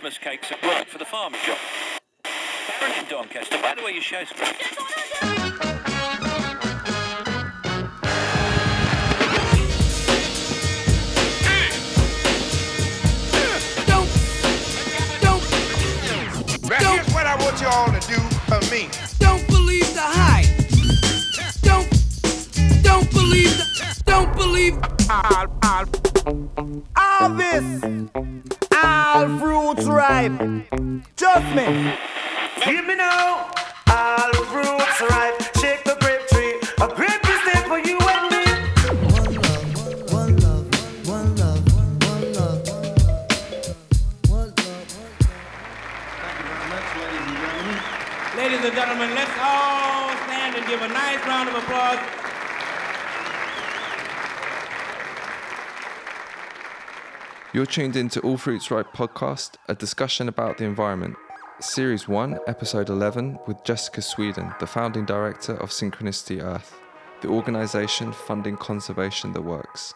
Christmas cakes are right for the farmer job. Baron in Doncaster, by the way, your show's great. Don't, don't, here's what I want you all to do for me. don't believe the hype. Don't, don't believe the, don't believe. All, all, ripe. Just me. Hear me now. All fruits ripe. Shake the grape tree. A grape is there for you and me. One love, one love, one love, one love. Ladies and gentlemen, let's all stand and give a nice round of applause. You're tuned into All Fruits Ripe podcast, a discussion about the environment. Series 1, Episode 11, with Jessica Sweidan, the founding director of Synchronicity Earth, the organization funding conservation that works.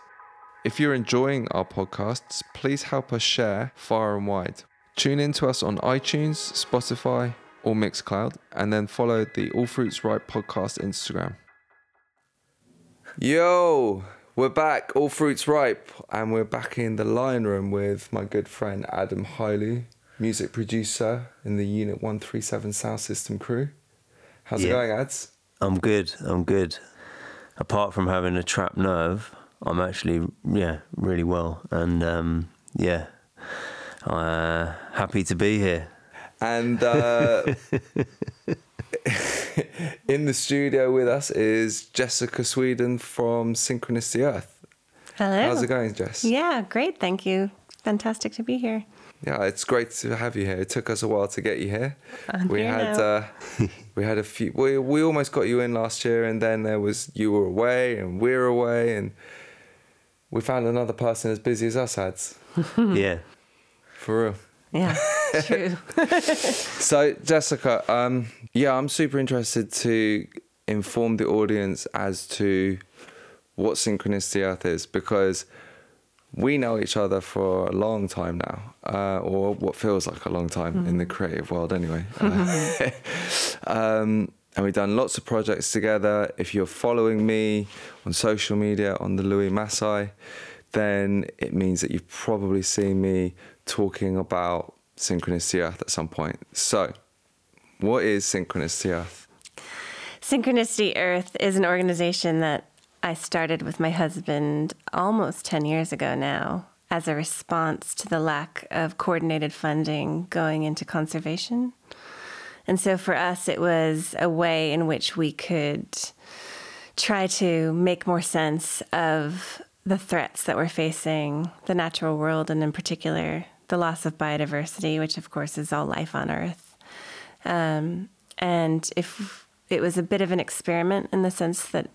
If you're enjoying our podcasts, please help us share far and wide. Tune in to us on iTunes, Spotify, or Mixcloud, and then follow the All Fruits Ripe podcast Instagram. Yo, we're back, All Fruits Ripe, and we're back in the lion room with my good friend Adam Hiley, music producer in the Unit 137 Sound System crew. How's it going, Ads? I'm good. I'm good. Apart from having a trapped nerve, I'm actually yeah really well, and um, yeah, uh, happy to be here. And uh, in the studio with us is Jessica Sweidan from Synchronicity Earth. Hello. How's it going, Jess? Yeah, great. Thank you. Fantastic to be here. Yeah, it's great to have you here. It took us a while to get you here. I'm we here had now. uh, we had a few. We we almost got you in last year, and then there was you were away and we're away, and we found another person as busy as us, ads yeah, for real. Yeah, true. So Jessica, um, yeah, I'm super interested to inform the audience as to what Synchronicity Earth is because we know each other for a long time now, uh, or what feels like a long time in the creative world, anyway. Uh, um, and we've done lots of projects together. If you're following me on social media on the Louis Masai, then it means that you've probably seen me talking about Synchronicity Earth at some point. So, what is Synchronicity Earth? Synchronicity Earth is an organization that I started with my husband almost 10 years ago now as a response to the lack of coordinated funding going into conservation. And so for us, it was a way in which we could try to make more sense of the threats that we're facing the natural world, and in particular, the loss of biodiversity, which of course is all life on Earth. Um, and if it was a bit of an experiment in the sense that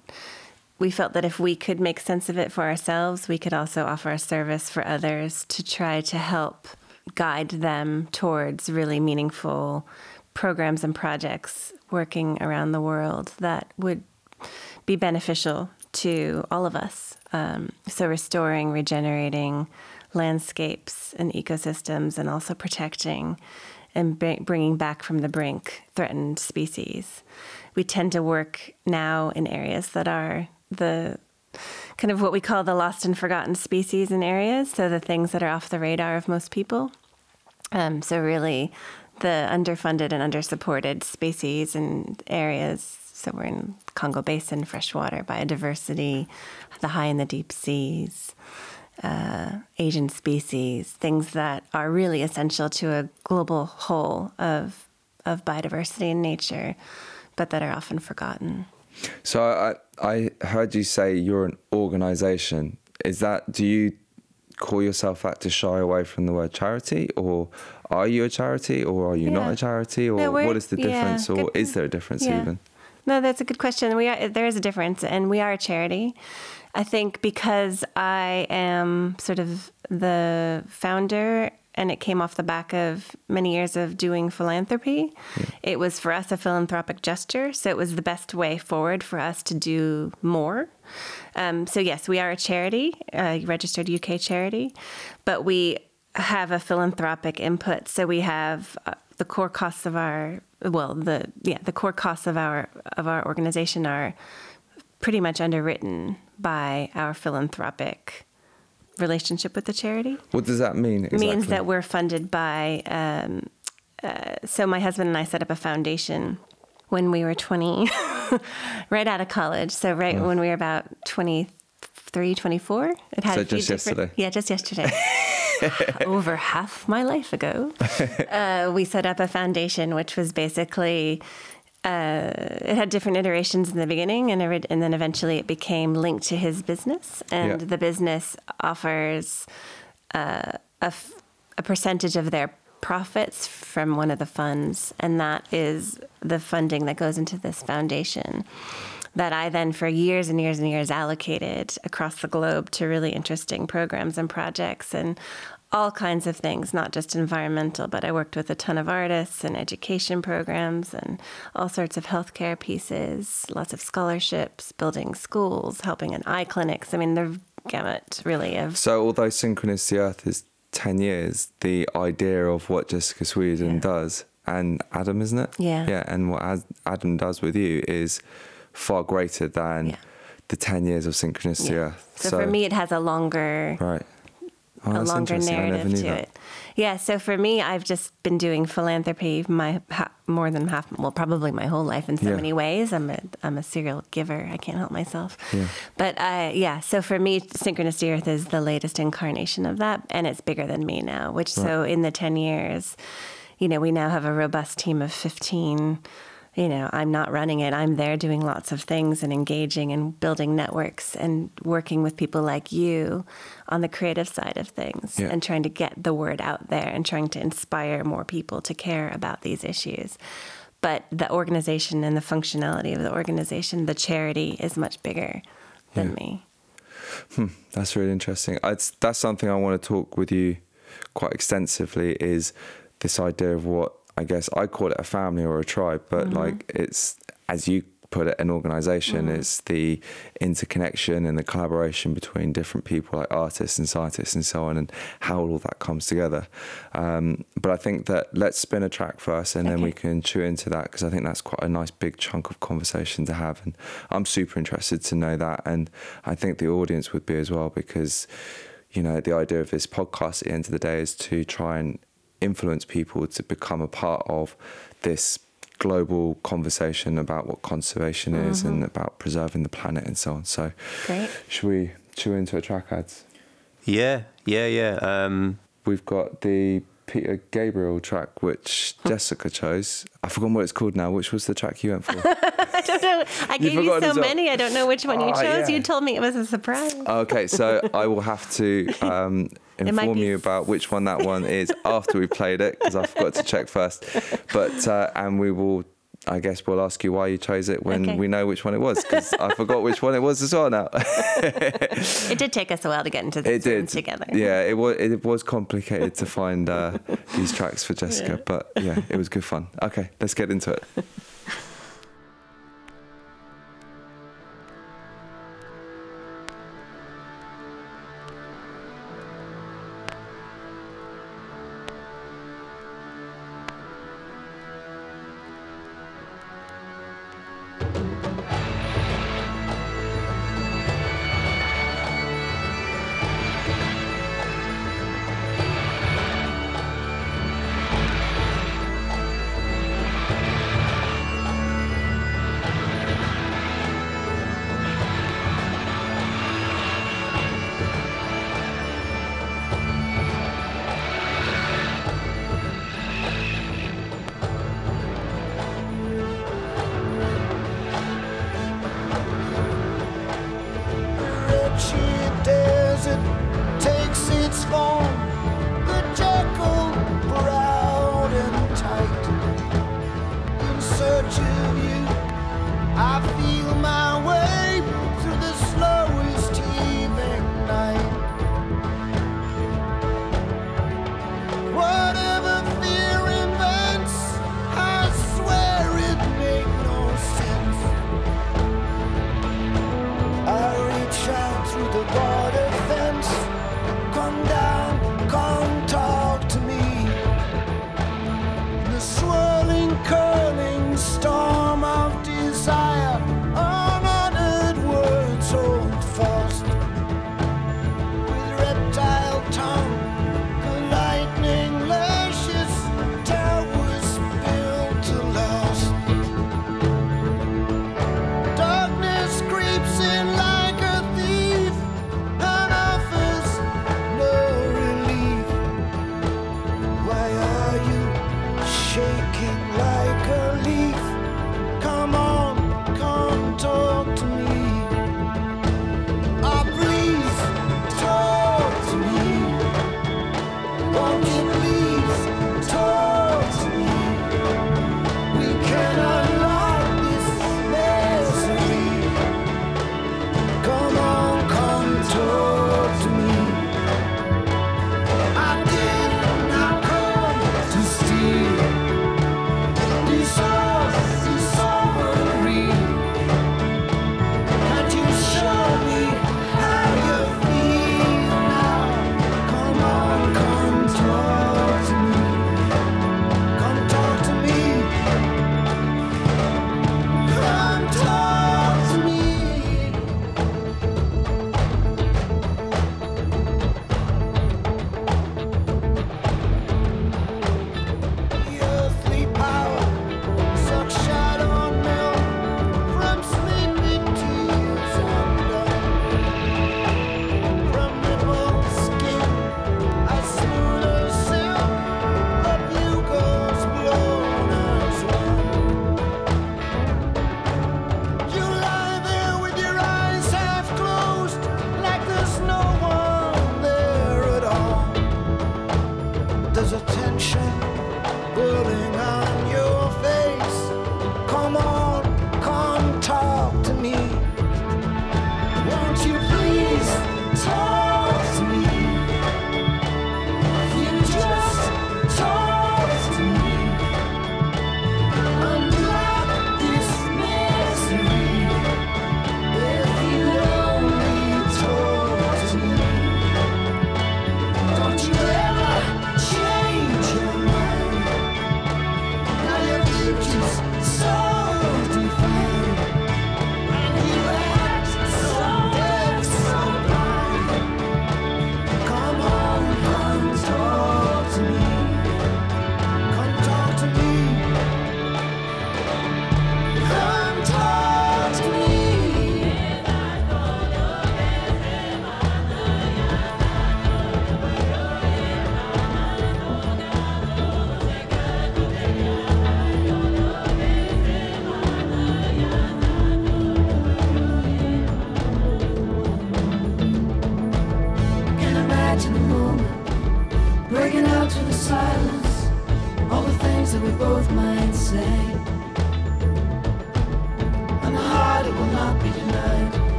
we felt that if we could make sense of it for ourselves, we could also offer a service for others to try to help guide them towards really meaningful programs and projects working around the world that would be beneficial to all of us. Um, so, restoring, regenerating landscapes and ecosystems, and also protecting and bringing back from the brink threatened species. We tend to work now in areas that are the kind of what we call the lost and forgotten species in areas, so the things that are off the radar of most people. Um, so really, the underfunded and undersupported species and areas. So we're in Congo Basin, freshwater biodiversity, the high and the deep seas, uh, Asian species, things that are really essential to a global whole of of biodiversity in nature, but that are often forgotten. So I I heard you say you're an organization. Is that do you call yourself that to shy away from the word charity or are you a charity or are you not a charity or No, what is the yeah, difference or good- is there a difference yeah. even? No, that's a good question. We are there is a difference, and we are a charity. I think because I am sort of the founder, and it came off the back of many years of doing philanthropy. It was for us a philanthropic gesture, so it was the best way forward for us to do more. Um, so yes, we are a charity, a registered UK charity, but we have a philanthropic input. So we have uh, the core costs of our well, the yeah, the core costs of our of our organization are pretty much underwritten by our philanthropic relationship with the charity. What does that mean? Exactly? means that we're funded by. Um, uh, so my husband and I set up a foundation when we were 20, right out of college. So right when we were about 23, 24. It had So a few just yesterday. Yeah, just yesterday. Over half my life ago, uh, we set up a foundation, which was basically. Uh, it had different iterations in the beginning, and, it- and then eventually it became linked to his business. And Yeah. the business offers uh, a, f- a percentage of their profits from one of the funds, and that is the funding that goes into this foundation. That I then, for years and years and years, allocated across the globe to really interesting programs and projects and all kinds of things, not just environmental, but I worked with a ton of artists and education programs and all sorts of healthcare pieces, lots of scholarships, building schools, helping in eye clinics. I mean, the gamut really of So, although Synchronicity Earth is 10 years, the idea of what Jessica Sweidan does, and Adam, isn't it? Yeah. Yeah, and what Adam does with you is far greater than Yeah. the 10 years of Synchronicity Yeah. Earth. So, for me, it has a longer, right. Oh, a longer interesting. I never narrative to that. it. Yeah. So for me, I've just been doing philanthropy my ha- more than half, well, probably my whole life in so Yeah. many ways. I'm a I'm a serial giver. I can't help myself. Yeah. But uh, yeah. So for me, Synchronicity Earth is the latest incarnation of that, and it's bigger than me now. Which so in the ten years, you know, we now have a robust team of fifteen you know, I'm not running it. I'm there doing lots of things and engaging and building networks and working with people like you on the creative side of things Yeah. and trying to get the word out there and trying to inspire more people to care about these issues. But the organization and the functionality of the organization, the charity, is much bigger than Yeah. me. Hmm, that's really interesting. It's, that's something I want to talk with you quite extensively is this idea of what I guess I call it a family or a tribe, but like it's as you put it, an organization. It's the interconnection and the collaboration between different people, like artists and scientists and so on, and how all that comes together. Um, but I think that let's spin a track first, and then we can chew into that because I think that's quite a nice big chunk of conversation to have, and I'm super interested to know that, and I think the audience would be as well because you know, the idea of this podcast at the end of the day is to try and influence people to become a part of this global conversation about what conservation is and about preserving the planet and so on. So, Great. should we chew into a track ads? Yeah, yeah, yeah. Um, We've got the Peter Gabriel track, which Jessica chose. I've forgotten what it's called now. Which was the track you went for? I don't know. I gave you forgotten so many. I don't know which one you Oh, chose. yeah. You told me it was a surprise. Okay, so I will have to um, might inform you about which one that one is after we played it because I forgot to check first. But uh, and we will, I guess, we'll ask you why you chose it when Okay. we know which one it was because I forgot which one it was as well now. It did take us a while to get into this it did together. Yeah, it was. It was complicated to find uh, these tracks for Jessica, but yeah, it was good fun. Okay, let's get into it.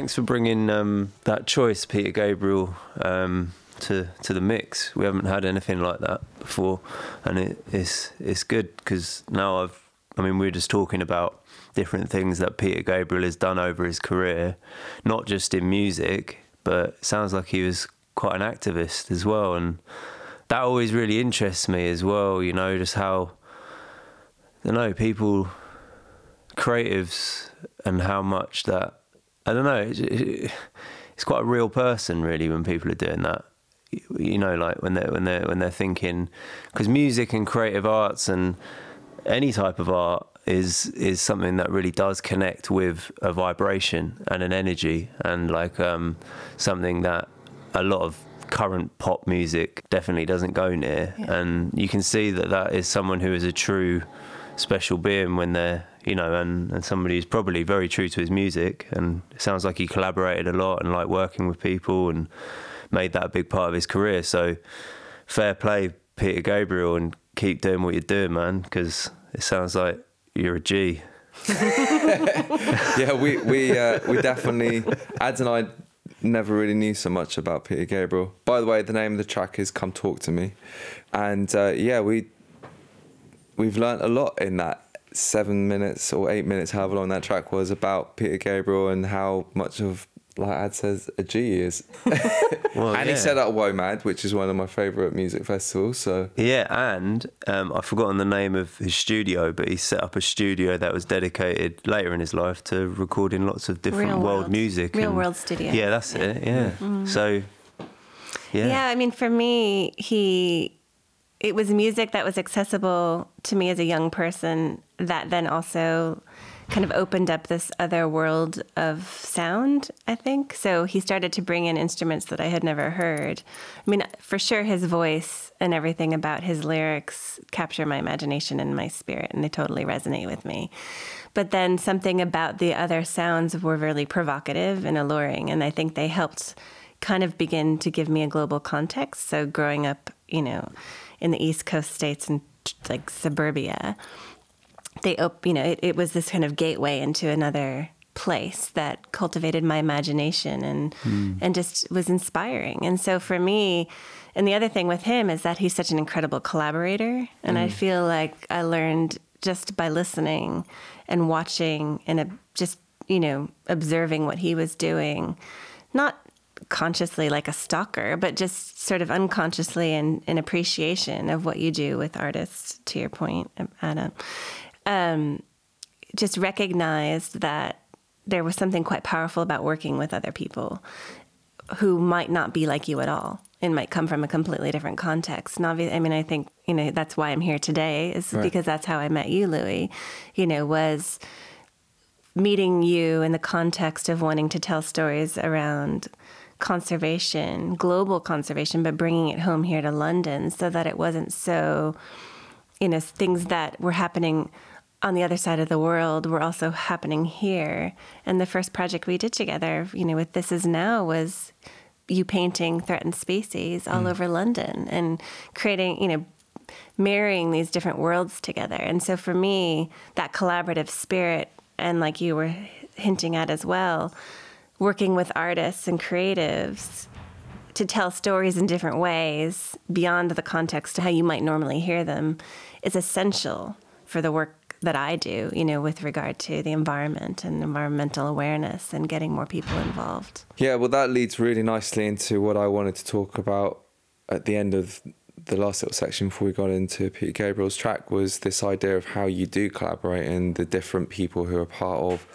thanks for bringing um, that choice, Peter Gabriel, um, to to the mix. We haven't had anything like that before, and it, it's it's good because now I've. I mean, we we're just talking about different things that Peter Gabriel has done over his career, not just in music, but sounds like he was quite an activist as well, and that always really interests me as well. You know, just how I know people, creatives, and how much that I don't know. It's, it's quite a real person, really, when people are doing that. You know, like when they're when they're when they're thinking, because music and creative arts and any type of art is is something that really does connect with a vibration and an energy and like um, something that a lot of current pop music definitely doesn't go near. Yeah. And you can see that that is someone who is a true special being when they're you know and, and somebody who's probably very true to his music and it sounds like he collaborated a lot and like working with people and made that a big part of his career so fair play peter gabriel and keep doing what you're doing man because it sounds like you're a G. yeah, we we uh, we definitely Ads and I never really knew so much about Peter Gabriel. By the way, the name of the track is "Come Talk to Me," and uh, yeah, we we've learnt a lot in that seven minutes or eight minutes, however long that track was, about Peter Gabriel and how much of like Ad says, a G is. Well, and yeah. he set up WOMAD, which is one of my favourite music festivals. So Yeah, and um, I've forgotten the name of his studio, but he set up a studio that was dedicated later in his life to recording lots of different world world. music. Real and- world studio. Yeah, that's it. Yeah. Mhm. So, yeah. Yeah, I mean, for me, he it was music that was accessible to me as a young person that then also kind of opened up this other world of sound, I think. So he started to bring in instruments that I had never heard. I mean, for sure his voice and everything about his lyrics capture my imagination and my spirit and they totally resonate with me. But then something about the other sounds were really provocative and alluring and I think they helped kind of begin to give me a global context. So growing up, you know, in the East Coast states and like suburbia, they op- you know, it, it was this kind of gateway into another place that cultivated my imagination and Mm. and just was inspiring. And so for me, and the other thing with him is that he's such an incredible collaborator, and I Mm. feel like I learned just by listening and watching and uh, just you know observing what he was doing, not consciously like a stalker, but just sort of unconsciously in, in appreciation of what you do with artists, to your point, Adam. Um, just recognized that there was something quite powerful about working with other people who might not be like you at all and might come from a completely different context. And obviously, I mean, I think, you know, that's why I'm here today is Right. because that's how I met you, Louis, you know, was meeting you in the context of wanting to tell stories around conservation, global conservation, but bringing it home here to London so that it wasn't so, you know, things that were happening on the other side of the world were also happening here. And the first project we did together, you know, with This Is Now was you painting threatened species all mm. over London and creating, you know, marrying these different worlds together. And so for me, that collaborative spirit, and like you were hinting at as well, working with artists and creatives to tell stories in different ways beyond the context of how you might normally hear them is essential for the work that I do, you know, with regard to the environment and environmental awareness and getting more people involved. Yeah, well, that leads really nicely into what I wanted to talk about at the end of the last little section before we got into Peter Gabriel's track was this idea of how you do collaborate and the different people who are part of,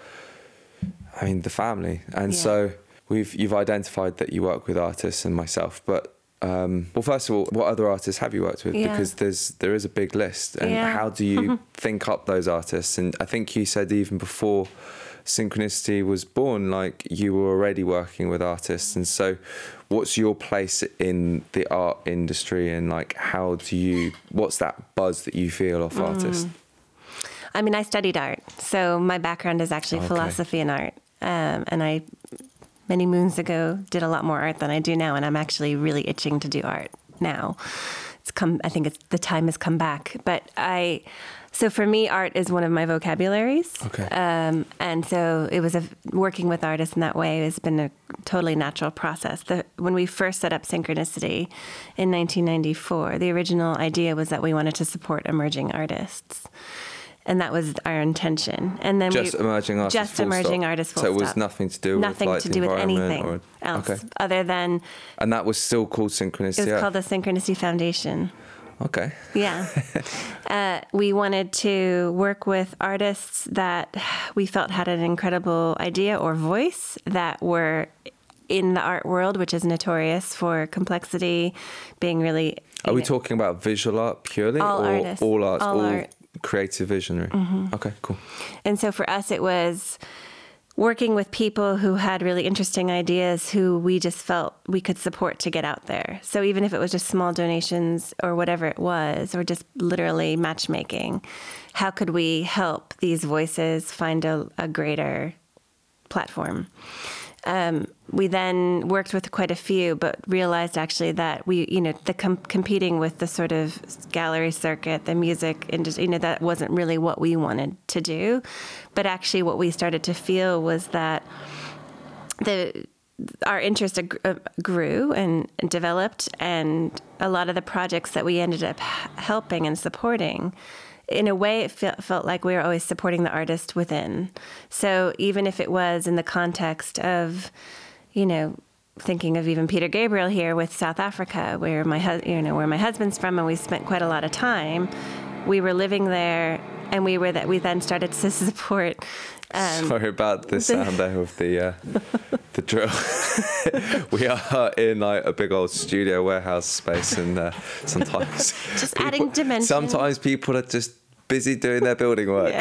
I mean, the family. And Yeah. so we've you've identified that you work with artists and myself, but. Um, well, first of all, what other artists have you worked with? Yeah. Because there's there is a big list, and Yeah. how do you think up those artists? And I think you said even before Synchronicity was born, like you were already working with artists. And so, what's your place in the art industry, and like how do you? What's that buzz that you feel off Mm. artists? I mean, I studied art, so my background is actually Okay. philosophy and art. Um, and I, many moons ago, did a lot more art than I do now, and I'm actually really itching to do art now. It's come. I think it's the time has come back. But I, so for me, art is one of my vocabularies. Okay. Um, and so it was a, working with artists in that way has been a totally natural process. The, when we first set up Synchronicity in 1994, the original idea was that we wanted to support emerging artists. And that was our intention. And then Just we, emerging artists. Just emerging stop. artists. So it was stop. nothing to do nothing with like to the do with anything or else okay, other than and that was still called Synchronicity. it was called the Synchronicity Foundation. okay. Yeah. uh, we wanted to work with artists that we felt had an incredible idea or voice that were in the art world, which is notorious for complexity, being really. Are we know, talking about visual art purely, All or artists. all arts, All all, art. Creative visionary? Okay, cool. And so for us, it was working with people who had really interesting ideas who we just felt we could support to get out there. So even if it was just small donations or whatever it was, or just literally matchmaking, how could we help these voices find a, a greater platform? Um, we then worked with quite a few, but realized actually that we, you know, the com- competing with the sort of gallery circuit, the music industry, you know, that wasn't really what we wanted to do. But actually, what we started to feel was that the our interest uh, grew and, developed, and a lot of the projects that we ended up helping and supporting, in a way, it felt like we were always supporting the artist within. So even if it was in the context of, you know, thinking of even Peter Gabriel here with South Africa, where my hus- you know where my husband's from, and we spent quite a lot of time. We were living there, and we were that we then started to support. Um, Sorry about the sound there of the uh, the drill. we are in like a big old studio warehouse space, and uh, sometimes Just adding dimension. Sometimes people are just busy doing their building work.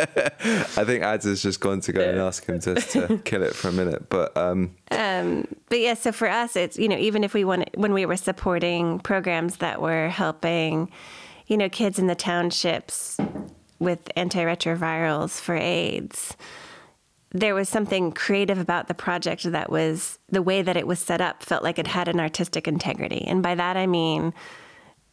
I think Ads has just gone to go and ask him just to kill it for a minute, but um, Um, but yeah, so for us, it's you know even if we want when we were supporting programs that were helping, you know, kids in the townships with antiretrovirals for AIDS, there was something creative about the project that was the way that it was set up felt like it had an artistic integrity, and by that I mean,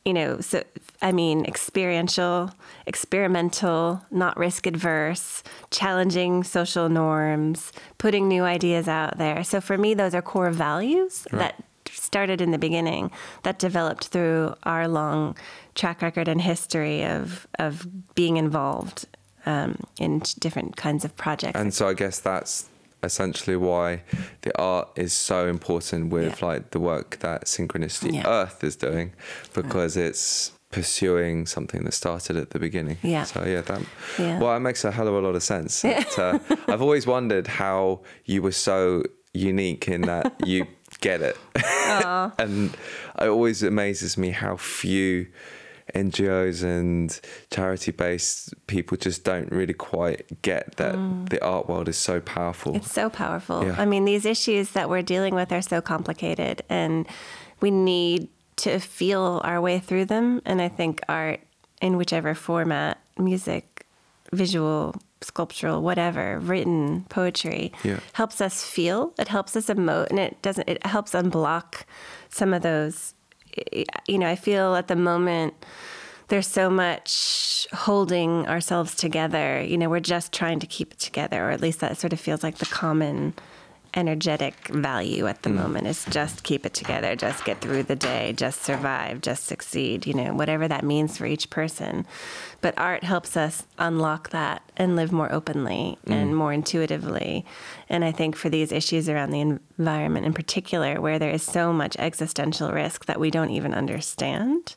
you know, so I mean experiential, experimental, not risk adverse, challenging social norms, putting new ideas out there. So for me, those are core values that started in the beginning, that developed through our long track record and history of of being involved um, in different kinds of projects. and so I guess that's essentially why the art is so important with Yeah. like the work that Synchronicity Yeah. Earth is doing because it's pursuing something that started at the beginning. Yeah. So yeah, that Yeah. well, it makes a hell of a lot of sense. It, uh, I've always wondered how you were so unique in that you get it, and it always amazes me how few. NGOs and charity based people just don't really quite get that the art world is so powerful. Mm. It's so powerful. Yeah. I mean, these issues that we're dealing with are so complicated, and we need to feel our way through them. And I think art, in whichever format music, visual, sculptural, whatever, written, poetry Yeah. helps us feel, it helps us emote, and it doesn't, it helps unblock some of those. You know, I feel at the moment there's so much holding ourselves together. You know, we're just trying to keep it together, or at least that sort of feels like the common energetic value at the hmm. moment is just keep it together, just get through the day, just survive, just succeed, you know, whatever that means for each person. But art helps us unlock that and live more openly hmm. and more intuitively. And I think for these issues around the environment in particular, where there is so much existential risk that we don't even understand,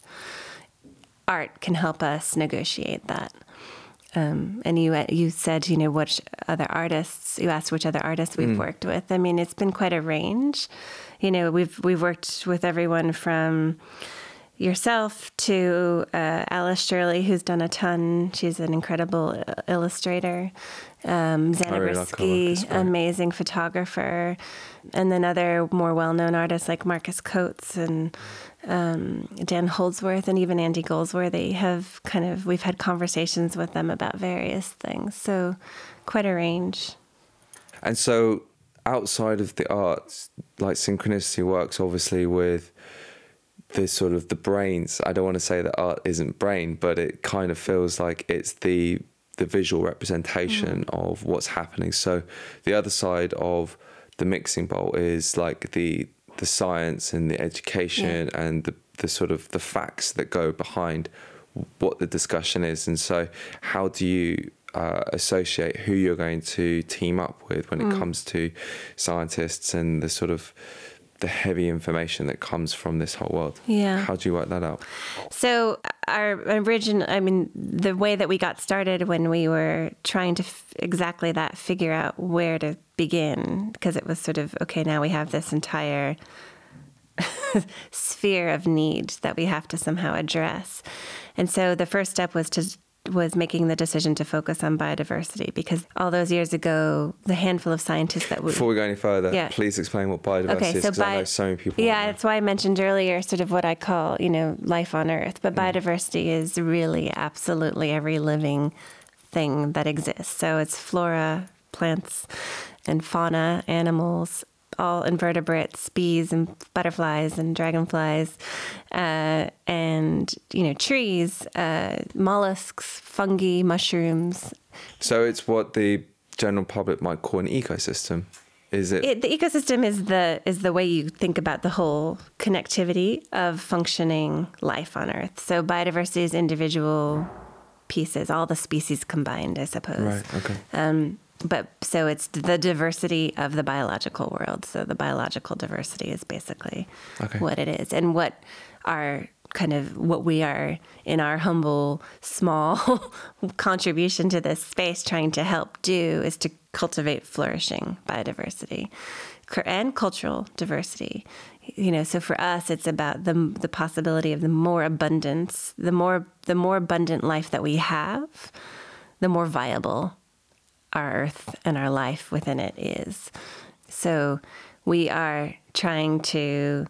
art can help us negotiate that. Um, and you you said you know which other artists you asked which other artists we've worked with. I mean it's been quite a range. You know we've we've worked with everyone from yourself to uh, Alice Shirley, who's done a ton. She's an incredible uh, illustrator. Um, Zana really like her work, Briski, it's great. amazing photographer, and then other more well-known artists like Marcus Coates and um, Dan Holdsworth and even Andy Goldsworthy have kind of we've had conversations with them about various things. So quite a range. And so, outside of the arts, like synchronicity works obviously with the sort of the brains. I don't want to say that art isn't brain, but it kind of feels like it's the the visual representation of what's happening. So, the other side of the mixing bowl is like the the science and the education and the the sort of the facts that go behind what the discussion is. And so, how do you uh, associate who you're going to team up with when it comes to scientists and the sort of the heavy information that comes from this whole world. Yeah. How do you work that out? So our original, I mean, the way that we got started when we were trying to f- exactly that, figure out where to begin, because it was sort of okay. Now we have this entire sphere of need that we have to somehow address, and so the first step was to was making the decision to focus on biodiversity because all those years ago, the handful of scientists that we Before we go any further, Yeah. please explain what biodiversity is because I know so many people. Yeah, want to know. that's why I mentioned earlier sort of what I call, you know, life on Earth. But Mm. biodiversity is really absolutely every living thing that exists. So it's flora, plants, and fauna, animals, all invertebrates, bees and butterflies and dragonflies, uh, and you know, trees, uh, mollusks, fungi, mushrooms, So it's what the general public might call an ecosystem. Is it? It, the ecosystem is the is the way you think about the whole connectivity of functioning life on Earth. So biodiversity is individual pieces, all the species combined, I suppose. right. Okay. Um, but so it's the diversity of the biological world. So the biological diversity is basically Okay. what it is, and what our kind of what we are in our humble small contribution to this space trying to help do is to cultivate flourishing biodiversity and cultural diversity you know so for us it's about the the possibility of the more abundance the more the more abundant life that we have the more viable our earth and our life within it is. So we are trying to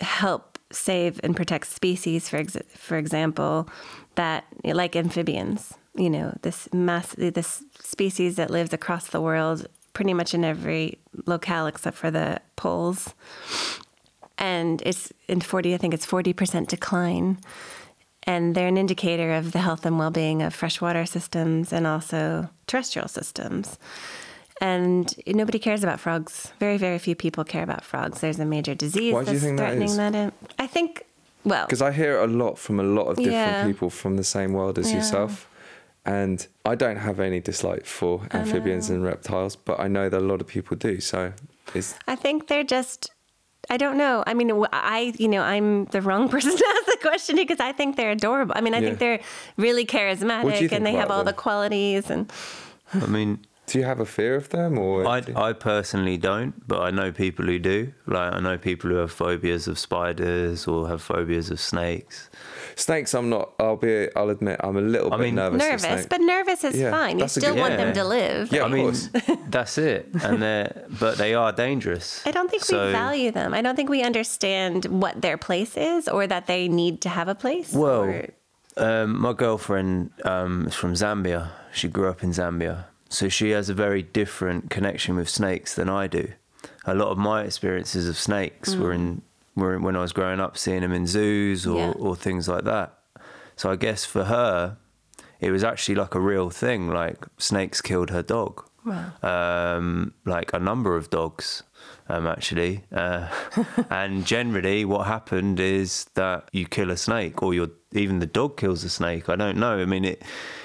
help save and protect species, for ex- for example, that like amphibians. You know, this mass this species that lives across the world, pretty much in every locale except for the poles, and it's in forty. I think it's forty percent decline and they're an indicator of the health and well-being of freshwater systems and also terrestrial systems. And nobody cares about frogs. Very, very few people care about frogs. There's a major disease Why do you that's think that threatening is? that. in- I think, well, Because I hear a lot from a lot of different Yeah. people from the same world as Yeah. yourself. And I don't have any dislike for amphibians and reptiles, but I know that a lot of people do. So it's I think they're just. I don't know. I mean, I you know, I'm the wrong person to ask the question because I think they're adorable. I mean, I Yeah. think they're really charismatic and they have about all them? the qualities and I mean, do you have a fear of them or I, I personally don't, but I know people who do. Like I know people who have phobias of spiders or have phobias of snakes. Snakes? I'm not. I'll be. I'll admit I'm a little I bit mean- nervous. of nervous. But nervous is Yeah, fine. You still good want word. them to live. Yeah, I of mean, course. that's it. And they're but they are dangerous. I don't think So- we value them. I don't think we understand what their place is or that they need to have a place. Well, or- um, my girlfriend um, is from Zambia. She grew up in Zambia, so she has a very different connection with snakes than I do. A lot of my experiences of snakes were in were in- when I was growing up, seeing them in zoos or, Yeah. or things like that. So I guess for her, it was actually like a real thing. Like snakes killed her dog. Um, like a number of dogs, um, actually. Uh, and generally, what happened is that you kill a snake, or your even the dog kills a snake. I don't know. I mean, it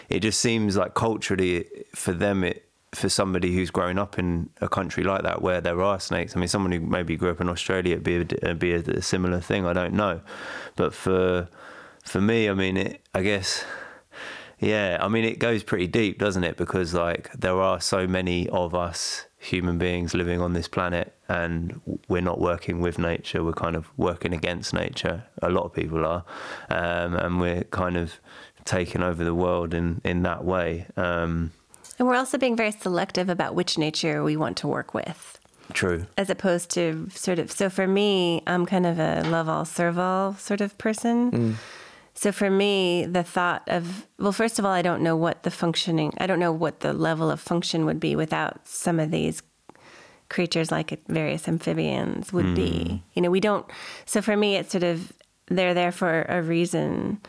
it just seems like culturally for them, it for somebody who's grown up in a country like that where there are snakes. I mean, someone who maybe grew up in Australia, it'd be a, be a, a similar thing. I don't know, but for for me, I mean, it. I guess. Yeah, I mean, it goes pretty deep, doesn't it? Because like there are so many of us human beings living on this planet, and we're not working with nature. We're kind of working against nature. A lot of people are, um, and we're kind of taking over the world in in that way. Um, and we're also being very selective about which nature we want to work with. true. As opposed to sort of, so for me, I'm kind of a love all, serve all sort of person. So for me, the thought of, well, first of all, I don't know what the functioning, I don't know what the level of function would be without some of these creatures like various amphibians would be. You know, we don't, so for me, it's sort of, they're there for a reason.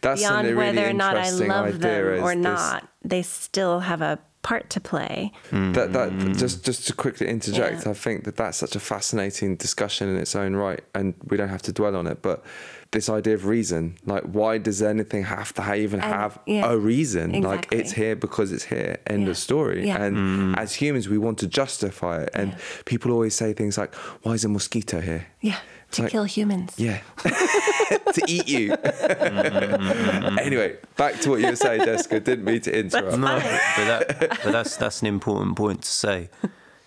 That's Beyond really whether or not I love them or not, they still have a part to play. That that hmm. just just to quickly interject, Yeah. I think that that's such a fascinating discussion in its own right, and we don't have to dwell on it. But this idea of reason, like, why does anything have to ha- even And- have yeah, a reason? Like, it's here because it's here. End Yeah. of story. Yeah. And hmm. as humans, we want to justify it, and Yeah. people always say things like, "Why is a mosquito here?" Yeah, to like- kill humans. Yeah. to eat you. anyway, back to what you were saying, Jessica. Didn't mean to interrupt. No, but, that, but that's that's an important point to say,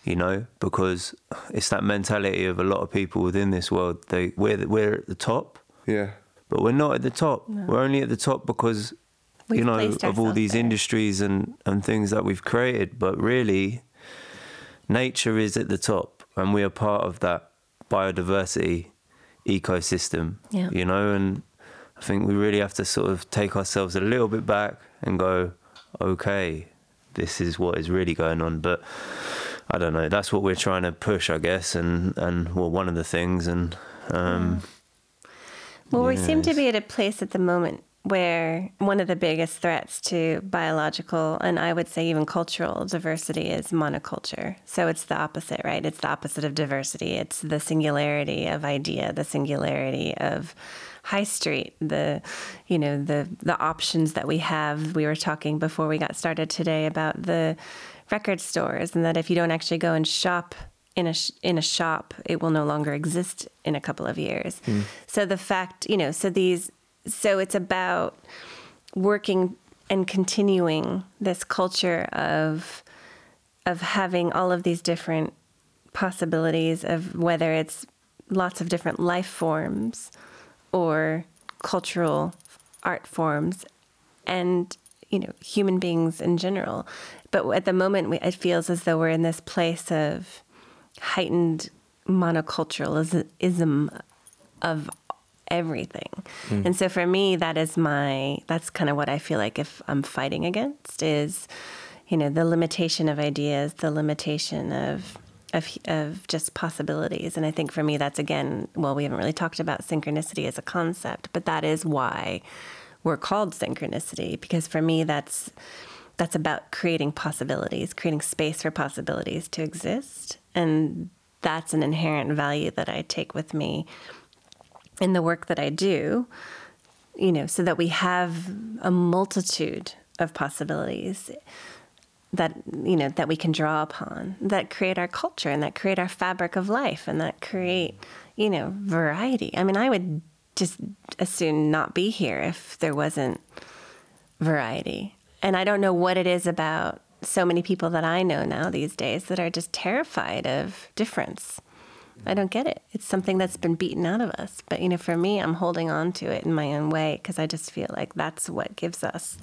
you know, because it's that mentality of a lot of people within this world. They we're we're at the top, Yeah. but we're not at the top. We're only at the top because We've you know of all these there. industries and and things that we've created. But really, nature is at the top, and we are part of that biodiversity ecosystem. Yeah. You know, and I think we really have to sort of take ourselves a little bit back and go, okay, this is what is really going on. But I don't know. That's what we're trying to push, I guess, and and well, one of the things, and um, Well, we seem to be at a place at the moment where one of the biggest threats to biological and I would say even cultural diversity is monoculture. So it's the opposite, right? It's the opposite of diversity. It's the singularity of idea, the singularity of high street, the you know, the the options that we have. We were talking before we got started today about the record stores and that if you don't actually go and shop in a sh- in a shop, it will no longer exist in a couple of years. Hmm. So the fact, you know, so these, so it's about working and continuing this culture of of having all of these different possibilities of whether it's lots of different life forms or cultural art forms and you know human beings in general. But at the moment we, it feels as though we're in this place of heightened monoculturalism of everything. Hmm. And so for me that is my that's kind of what i feel like if i'm fighting against is you know the limitation of ideas the limitation of of, of just possibilities. And i think for me that's again well we haven't really talked about synchronicity as a concept but that is why we're called synchronicity because for me that's that's about creating possibilities creating space for possibilities to exist. And that's an inherent value that i take with me in the work that i do you know so that we have a multitude of possibilities that you know that we can draw upon that create our culture and that create our fabric of life and that create you know variety. I mean i would just as soon not be here if there wasn't variety. And i don't know what it is about so many people that i know now these days that are just terrified of difference i don't get it it's something that's been beaten out of us but you know for me i'm holding on to it in my own way because i just feel like that's what gives us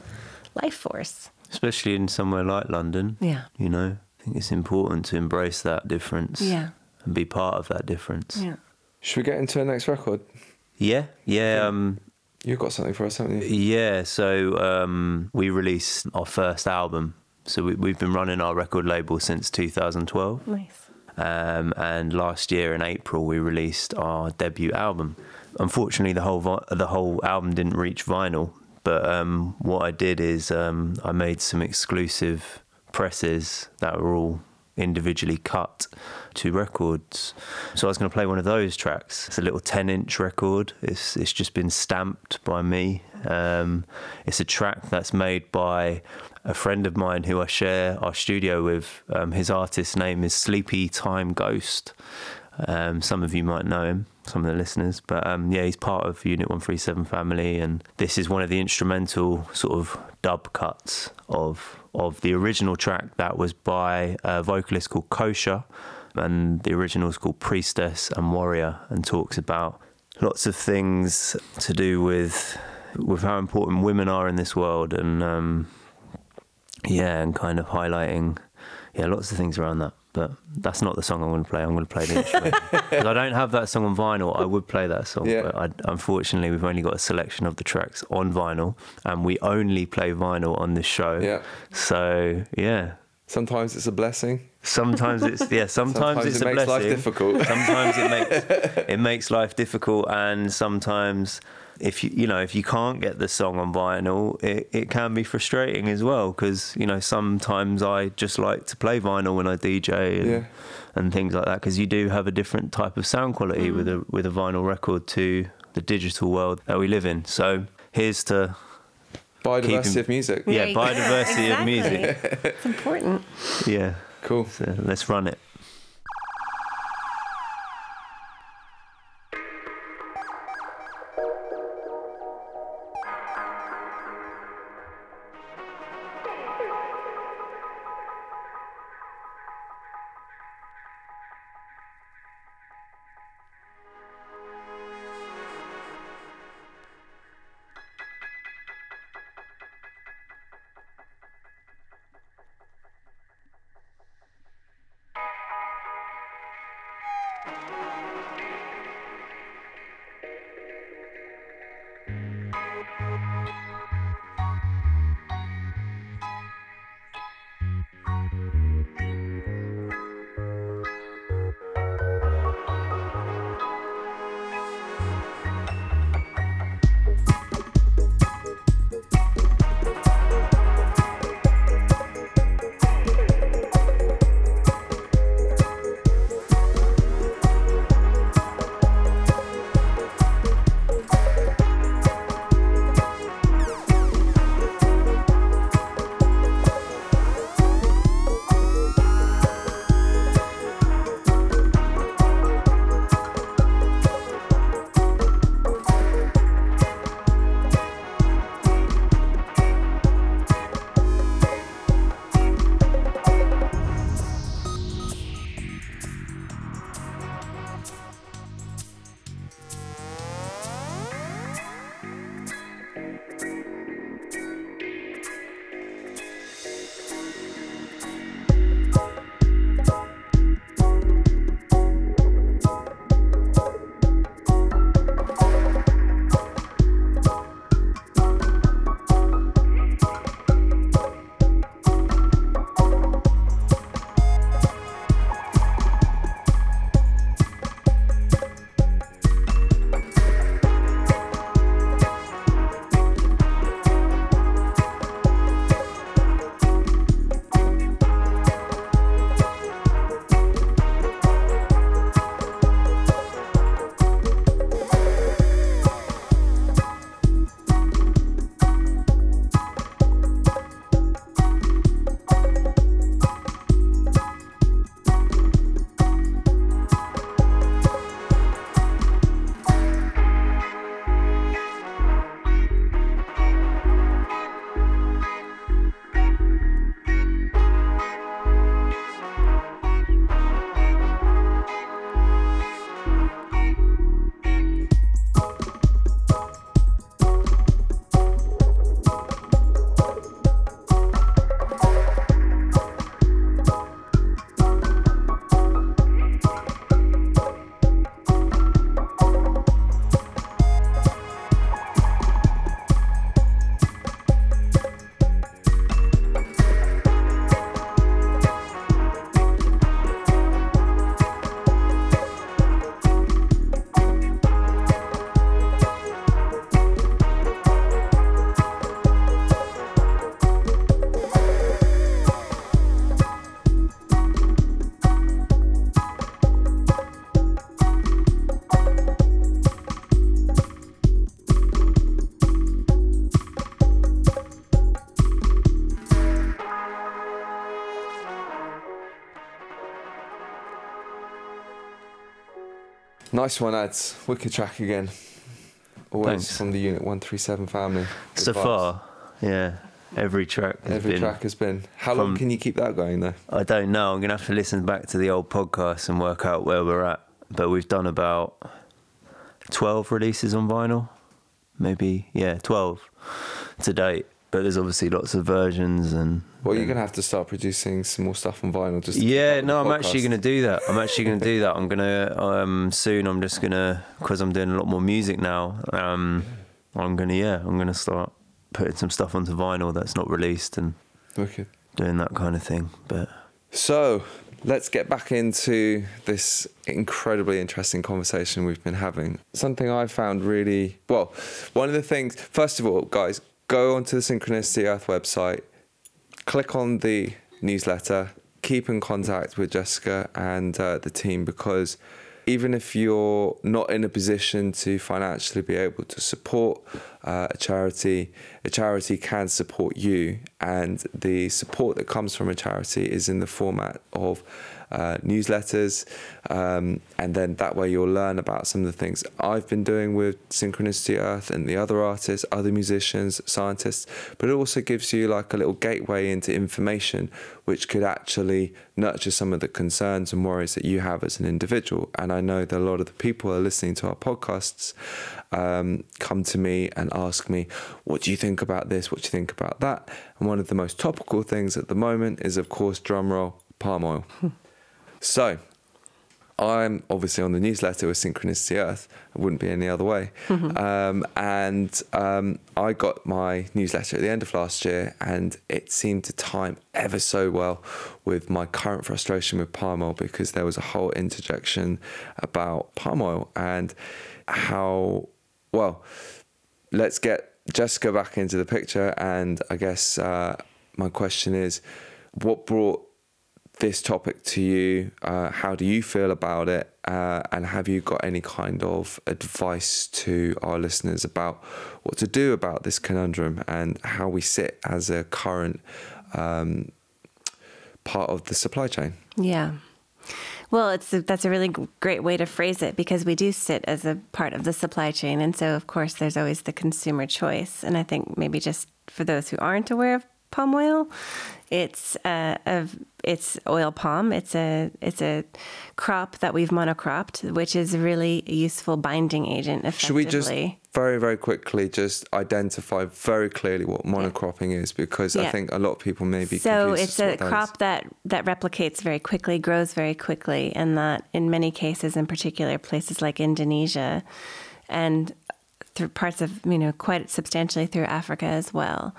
life force especially in somewhere like London. Yeah. You know, I think it's important to embrace that difference. Yeah. And be part of that difference. yeah Should we get into the next record? Yeah. Yeah. Um, You've got something for us, haven't you? Yeah, so um, we released our first album. So we, we've been running our record label since 2012. nice Um, and last year in April, we released our debut album. Unfortunately, the whole vi- the whole album didn't reach vinyl. But um, what I did is um, I made some exclusive presses that were all individually cut to records. So I was going to play one of those tracks. It's a little 10 inch record. It's it's just been stamped by me. Um, it's a track that's made by a friend of mine who I share our studio with. Um, his artist name is Sleepy Time Ghost. Um, some of you might know him, some of the listeners, but um, yeah, he's part of Unit 137 family, and this is one of the instrumental sort of dub cuts of of the original track that was by a vocalist called Kosha, and the original is called Priestess and Warrior, and talks about lots of things to do with with how important women are in this world, and um, yeah, and kind of highlighting yeah lots of things around that. But that's not the song I'm going to play. I'm going to play the instrument. I don't have that song on vinyl. I would play that song, Yeah. but I, unfortunately, we've only got a selection of the tracks on vinyl, and we only play vinyl on this show. Yeah. So yeah, Sometimes it's a blessing. Sometimes it's yeah. Sometimes, Sometimes it's it a makes life difficult. Sometimes it makes it makes life difficult, and sometimes if you you know if you can't get the song on vinyl, it, it can be frustrating as well because you know sometimes I just like to play vinyl when I DJ and, Yeah. and things like that because you do have a different type of sound quality mm. with a with a vinyl record to the digital world that we live in. So here's to Biodiversity keeping- of music. Yeah, There you go. biodiversity of music. It's important. Yeah, Cool. so let's run it. Nice one, ads. Wicked track again. Always Thanks. from the Unit 137 family. Good so vibes. far, yeah, every track has Every track has been. How long can you keep that going, though? I don't know. I'm gonna have to listen back to the old podcast and work out where we're at. But we've done about twelve releases on vinyl, maybe yeah, twelve to date. But there's obviously lots of versions and. Well, you're to have to start producing some more stuff on vinyl just to Yeah, no, I'm actually going to do that. I'm actually to do that. I'm to um, soon. I'm just to because I'm doing a lot more music now. Um, I'm to yeah, I'm to start putting some stuff onto vinyl that's not released and Wicked. doing that kind of thing. But So let's get back into this incredibly interesting conversation we've been having. Something I found really well, one of the things, first of all, guys, go onto the Synchronicity Earth website, click on the newsletter, keep in contact with Jessica and uh, the team because even if you're not in a position to financially be able to support uh, a charity, a charity can support you, and the support that comes from a charity is in the format of uh, newsletters, um, and then that way you'll learn about some of the things I've been doing with Synchronicity Earth and the other artists, other musicians, scientists. But it also gives you like a little gateway into information which could actually nurture some of the concerns and worries that you have as an individual. And I know that a lot of the people who are listening to our podcasts um, come to me and ask me, What do you think about this? What do you think about that? And one of the most topical things at the moment is, of course, drumroll, palm oil. So, I'm obviously on the newsletter with Synchronicity Earth. It wouldn't be any other way. Um, and um, I got my newsletter at the end of last year, and it seemed to time ever so well with my current frustration with palm oil because there was a whole interjection about palm oil and how, well, let's get Jessica back into the picture. And I guess uh, my question is what brought this topic to you? Uh, how do you feel about it? Uh, and have you got any kind of advice to our listeners about what to do about this conundrum and how we sit as a current um, part of the supply chain? Yeah. Well, it's a, that's a really great way to phrase it because we do sit as a part of the supply chain, and so of course there's always the consumer choice. And I think maybe just for those who aren't aware of palm oil, it's uh, a, it's oil palm. It's a it's a crop that we've monocropped, which is a really useful binding agent. Effectively. Should we just very, very quickly just identify very clearly what monocropping is? Because I think a lot of people may be so it's a that is. crop that that replicates very quickly, grows very quickly, and that in many cases, in particular places like Indonesia, and through parts of you know quite substantially through Africa as well,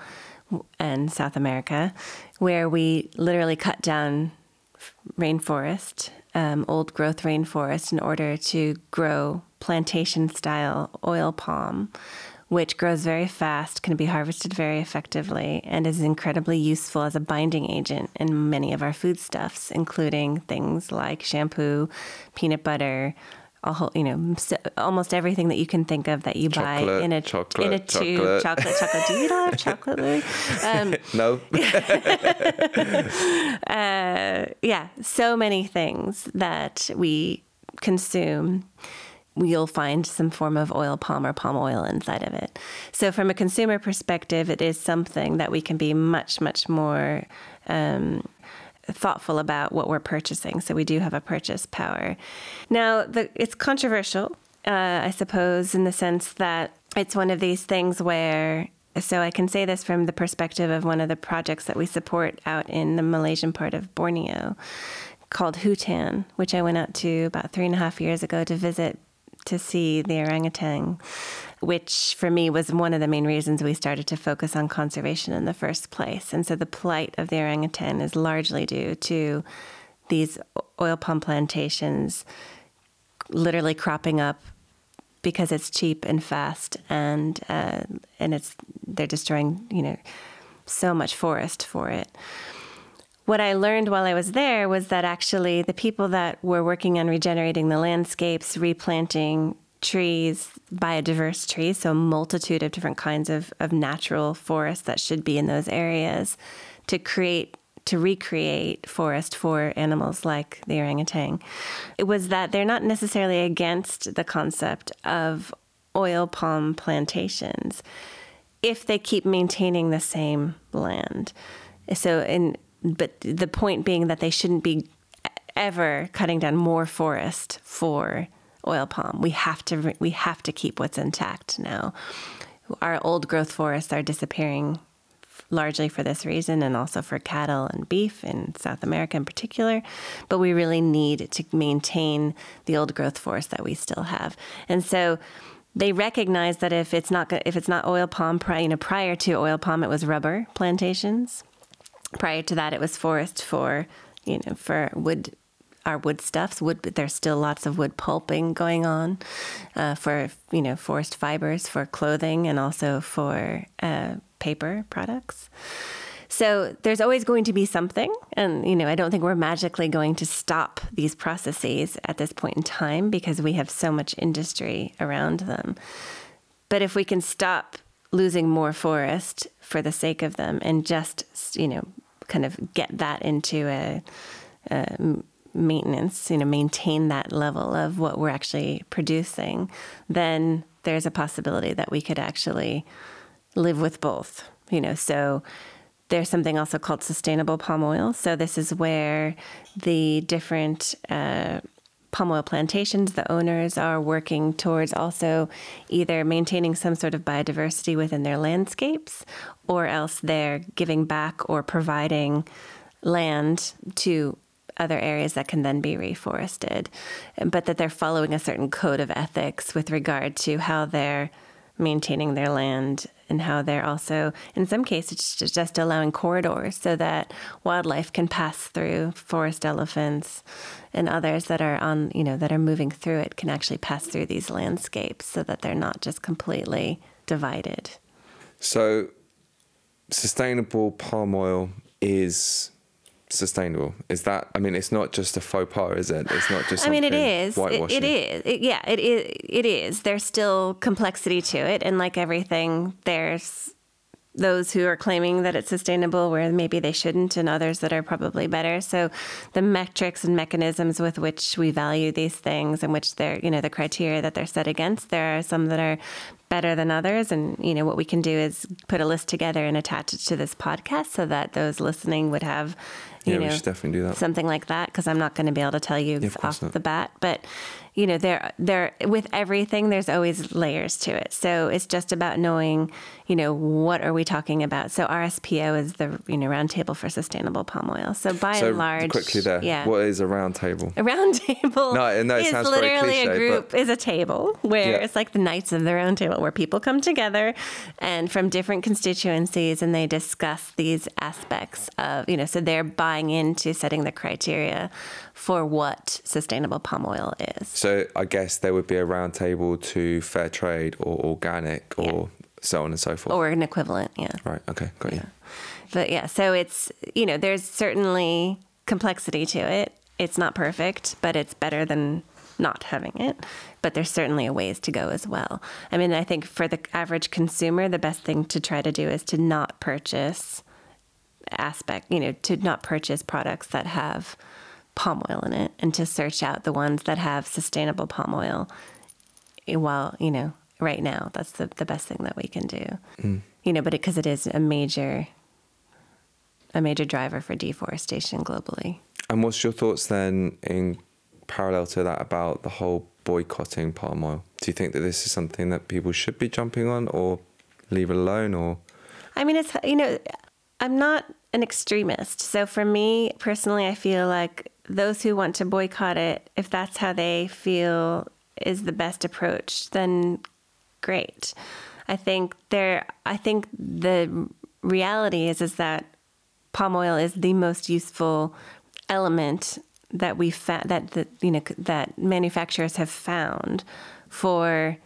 and South America, where we literally cut down rainforest, um, old growth rainforest, in order to grow plantation style oil palm, which grows very fast, can be harvested very effectively, and is incredibly useful as a binding agent in many of our foodstuffs, including things like shampoo, peanut butter. A whole, you know, almost everything that you can think of that you buy in a chocolate, in a tube, chocolate. chocolate, chocolate. Do you not have chocolate, Louis? Um, no. uh, yeah, so many things that we consume, you'll find some form of oil palm or palm oil inside of it. So, from a consumer perspective, it is something that we can be much, much more. Um, thoughtful about what we're purchasing so we do have a purchase power. Now the, it's controversial uh, i suppose in the sense that it's one of these things where so I can say this from the perspective of one of the projects that we support out in the Malaysian part of Borneo called Hutan, which I went out to about three and a half years ago to visit to see the orangutan, which for me was one of the main reasons we started to focus on conservation in the first place. And so the plight of the orangutan is largely due to these oil palm plantations literally cropping up because it's cheap and fast and uh, and it's they're destroying you know so much forest for it. What I learned while I was there was that actually the people that were working on regenerating the landscapes, replanting trees, biodiverse trees, so a multitude of different kinds of, of natural forests that should be in those areas to create to recreate forest for animals like the orangutan. It was that they're not necessarily against the concept of oil palm plantations if they keep maintaining the same land. So in but the point being that they shouldn't be ever cutting down more forest for oil palm. We have to we have to keep what's intact now. Our old growth forests are disappearing largely for this reason and also for cattle and beef in South America in particular. But we really need to maintain the old growth forest that we still have. And so they recognize that if it's not if it's not oil palm, you know, prior to oil palm, it was rubber plantations. Prior to that, it was forest for you know, for wood, our wood stuffs. Wood, there's still lots of wood pulping going on uh, for you know forest fibers for clothing and also for uh, paper products. So there's always going to be something, and you know, I don't think we're magically going to stop these processes at this point in time because we have so much industry around them. But if we can stop losing more forest for the sake of them and just you know kind of get that into a, a maintenance, you know, maintain that level of what we're actually producing, then there's a possibility that we could actually live with both. You know, so there's something also called sustainable palm oil. So this is where the different uh, palm oil plantations, the owners are working towards also either maintaining some sort of biodiversity within their landscapes, or else they're giving back or providing land to other areas that can then be reforested, but that they're following a certain code of ethics with regard to how they're maintaining their land and how they're also, in some cases, just allowing corridors so that wildlife can pass through. Forest elephants and others that are on, you know, that are moving through it can actually pass through these landscapes so that they're not just completely divided. So, sustainable palm oil is sustainable? Is that? I mean, it's not just a faux pas, is it? It's not just. I mean, it is. It, it is. It, yeah, it is. It is. There's still complexity to it, and like everything, there's those who are claiming that it's sustainable where maybe they shouldn't, and others that are probably better. So, the metrics and mechanisms with which we value these things, and which they're, you know, the criteria that they're set against, there are some that are better than others. And, you know, what we can do is put a list together and attach it to this podcast so that those listening would have, you Yeah, we know, should definitely do that. something like that. Because I'm not going to be able to tell you of off not. the bat. But, you know, there, there, with everything, there's always layers to it. So it's just about knowing, you know, what are we talking about? So RSPO is the, you know, Roundtable for Sustainable Palm Oil. So by So and large, quickly there, yeah. what is a round table? A round table No, no, it is sounds literally cliche, a group but- is a table where Yeah. it's like the Knights of the Round Table where people come together and from different constituencies and they discuss these aspects of you know so they're buying into setting the criteria for what sustainable palm oil is. So I guess there would be a roundtable to fair trade or organic or so on and so forth. Or an equivalent, yeah. right. Okay. Got you. But yeah, so it's, you know, there's certainly complexity to it. It's not perfect, but it's better than not having it. But there's certainly a ways to go as well. I mean, I think for the average consumer, the best thing to try to do is to not purchase aspect, you know, to not purchase products that have palm oil in it and to search out the ones that have sustainable palm oil while, you know, right now. That's the, the best thing that we can do. Hmm. You know, but because it is a major a major driver for deforestation globally. And what's your thoughts then in parallel to that about the whole boycotting palm oil? Do you think that this is something that people should be jumping on or leave it alone or I mean, it's, you know, I'm not an extremist. So for me personally, I feel like those who want to boycott it, if that's how they feel is the best approach, then great. I think there, I think the reality is, is that palm oil is the most useful element that we found that the, you know that manufacturers have found for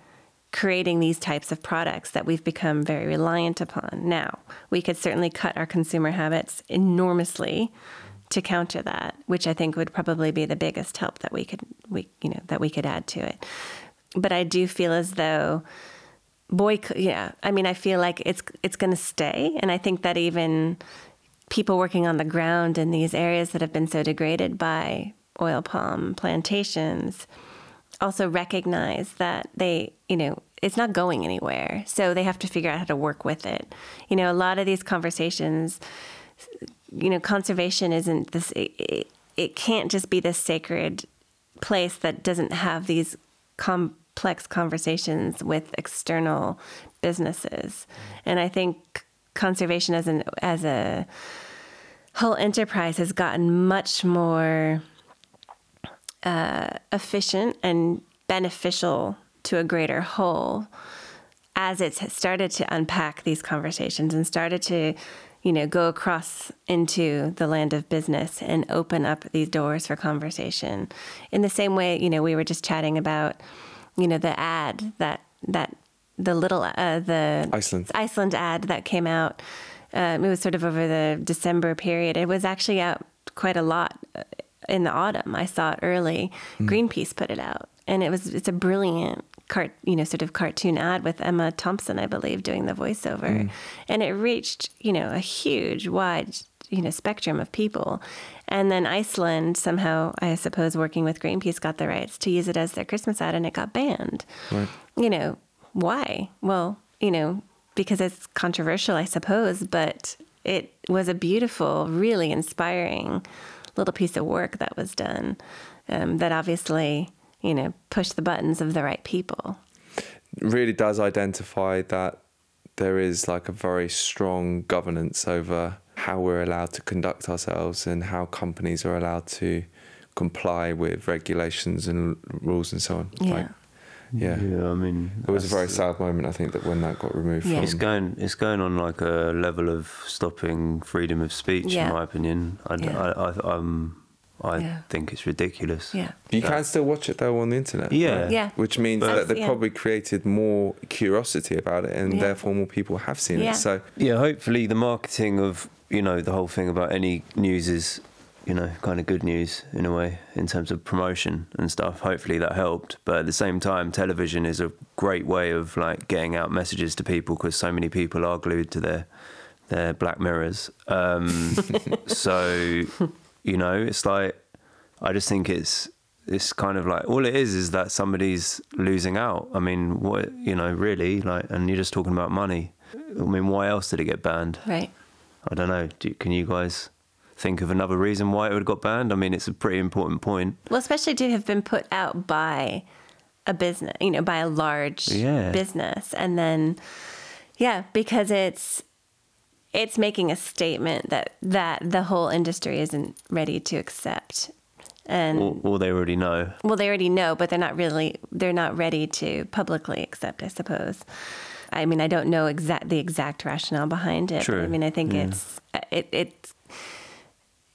creating these types of products that we've become very reliant upon. Now, we could certainly cut our consumer habits enormously to counter that, which I think would probably be the biggest help that we could we you know that we could add to it. But I do feel as though boy yeah, I mean I feel like it's it's going to stay and I think that even people working on the ground in these areas that have been so degraded by oil palm plantations also recognize that they, you know, it's not going anywhere. So they have to figure out how to work with it. You know, a lot of these conversations, you know, conservation isn't this, it, it, can't just be this sacred place that doesn't have these complex conversations with external businesses. And I think conservation as an as a whole enterprise has gotten much more uh, efficient and beneficial to a greater whole as it's started to unpack these conversations and started to you know, go across into the land of business and open up these doors for conversation. In the same way, you know, we were just chatting about, you know, the ad that that the little uh, the Iceland. Iceland ad that came out. Um, it was sort of over the December period. It was actually out quite a lot uh, in the autumn. I saw it early. Greenpeace put it out, and it was it's a brilliant cart, you know, sort of cartoon ad with Emma Thompson, I believe, doing the voiceover, and it reached you know a huge, wide you know spectrum of people. And then Iceland somehow, I suppose, working with Greenpeace, got the rights to use it as their Christmas ad, and it got banned. You know why? Well, you know because it's controversial, I suppose, but it was a beautiful, really inspiring little piece of work that was done um, that obviously, you know, pushed the buttons of the right people. really does identify that there is like a very strong governance over how we're allowed to conduct ourselves and how companies are allowed to comply with regulations and rules and so on. Yeah. Like, yeah. Yeah, I mean, It was a very sad moment, I think, that when that got removed Yeah. from. It's going. It's going on like a level of stopping freedom of speech, Yeah. in my opinion. I, Yeah. I, I, um, I Yeah. think it's ridiculous. Yeah. You can still watch it though on the internet. Yeah. right? Yeah. Which means But- that they've Yeah. probably created more curiosity about it and Yeah. therefore more people have seen Yeah. it. So Yeah, hopefully the marketing of you know the whole thing about any news is you know kind of good news in a way in terms of promotion and stuff. Hopefully that helped, but at the same time, television is a great way of like getting out messages to people because so many people are glued to their their black mirrors. Um, so you know, it's like I just think it's it's kind of like all it is is that somebody's losing out. I mean, what you know, really, like, and you're just talking about money. I mean, why else did it get banned? Right. I don't know. Do, can you guys think of another reason why it would have got banned? I mean, it's a pretty important point. Well, especially to have been put out by a business, you know, by a large Yeah. business, and then, yeah, because it's it's making a statement that that the whole industry isn't ready to accept, and Or, or they already know. well, they already know, but they're not really they're not ready to publicly accept, I suppose. I mean, I don't know exact the exact rationale behind it. True, I mean, I think yeah. it's it it's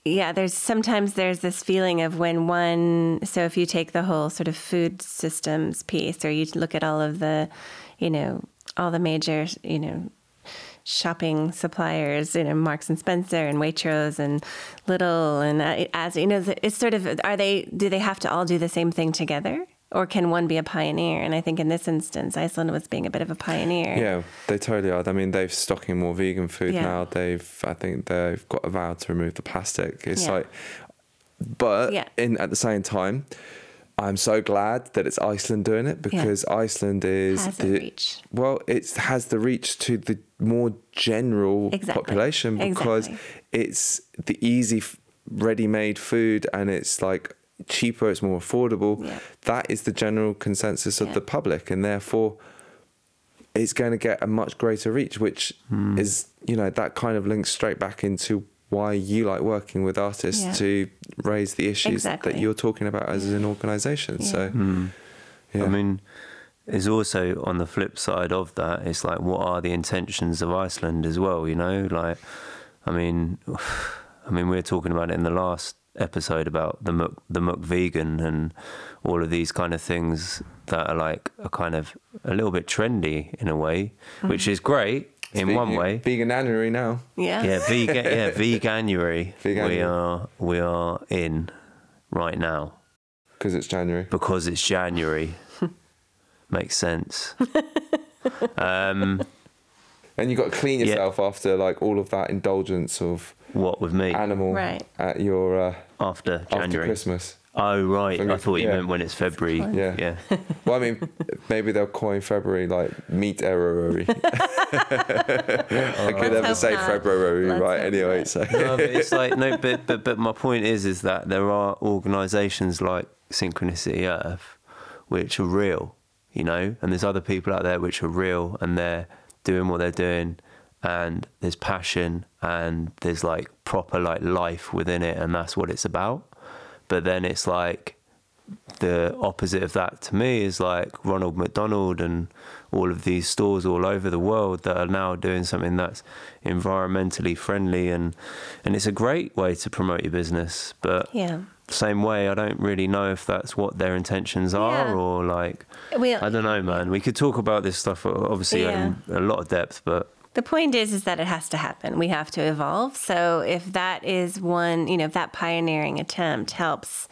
yeah. There's sometimes there's this feeling of when one. So if you take the whole sort of food systems piece, or you look at all of the, you know, all the major, you know, shopping suppliers, you know, Marks and Spencer and Waitrose and Lidl and uh, as you know, it's sort of are they do they have to all do the same thing together, or can one be a pioneer? And I think in this instance, Iceland was being a bit of a pioneer. yeah, they totally are. I mean, they've stocking more vegan food Yeah. now. They've, I think, they've got a vow to remove the plastic. It's Yeah. like, but Yeah. in at the same time, I'm so glad that it's Iceland doing it because Iceland is Has the reach. well, it has the reach to the more general Exactly. population because Exactly. it's the easy, ready-made food and it's like cheaper, it's more affordable. Yeah. That is the general consensus of Yeah. the public, and therefore it's going to get a much greater reach, which hmm. is, you know, that kind of links straight back into why you like working with artists Yeah. to raise the issues Exactly. that you're talking about as an organization. So, yeah. Hmm. I mean, there's also on the flip side of that, it's like, what are the intentions of Iceland as well? You know, like, I mean, I mean, we are talking about it in the last episode about the Mc, the Mc vegan and all of these kind of things that are like a kind of a little bit trendy in a way, which is great in one way. Vegan- way. Veganuary now. Yeah. Yeah, vegan. Yeah, veganuary. We are we are in right now Because it's January. because it's January. Makes sense. um, And you've got to clean Yeah. yourself after like all of that indulgence of what with me animal Right. at your uh, after after January? Christmas. Oh right, I thought you yeah. meant when it's February. Yeah. yeah. Well, I mean, maybe they'll coin February like meat error. I could never say. February, Let's right? Anyway, so no, but it's like no, but, but but my point is is that there are organisations like Synchronicity Earth, which are real, you know, and there's other people out there which are real and they're doing what they're doing, and there's passion and there's like proper like life within it, and that's what it's about. But then it's like the opposite of that to me is like Ronald McDonald and all of these stores all over the world that are now doing something that's environmentally friendly and and it's a great way to promote your business. But Yeah. same way, I don't really know if that's what their intentions are Yeah. or like I don't know, man. We could talk about this stuff obviously Yeah. in a lot of depth, but The point is, is that it has to happen. We have to evolve. So if that is one, you know, if that pioneering attempt helps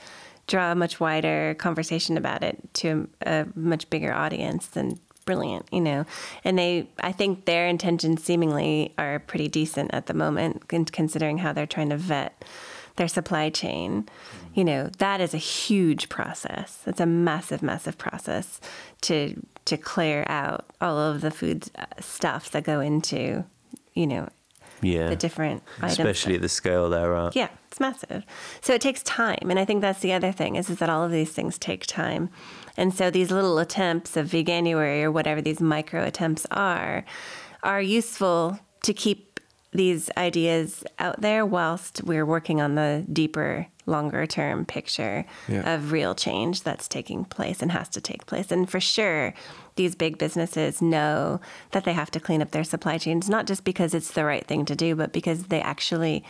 draw a much wider conversation about it to a much bigger audience, then brilliant, you know. And they, I think their intentions seemingly are pretty decent at the moment, considering how they're trying to vet their supply chain. You know, that is a huge process. It's a massive, massive process to to clear out all of the food uh, stuff that go into, you know, yeah. the different items. Especially at the scale they're at. Yeah, it's massive. So it takes time, and I think that's the other thing is, is that all of these things take time, and so these little attempts of veganuary or whatever these micro attempts are, are useful to keep these ideas out there whilst we're working on the deeper, longer term picture Yeah. of real change that's taking place and has to take place. And for sure, these big businesses know that they have to clean up their supply chains, not just because it's the right thing to do, but because they actually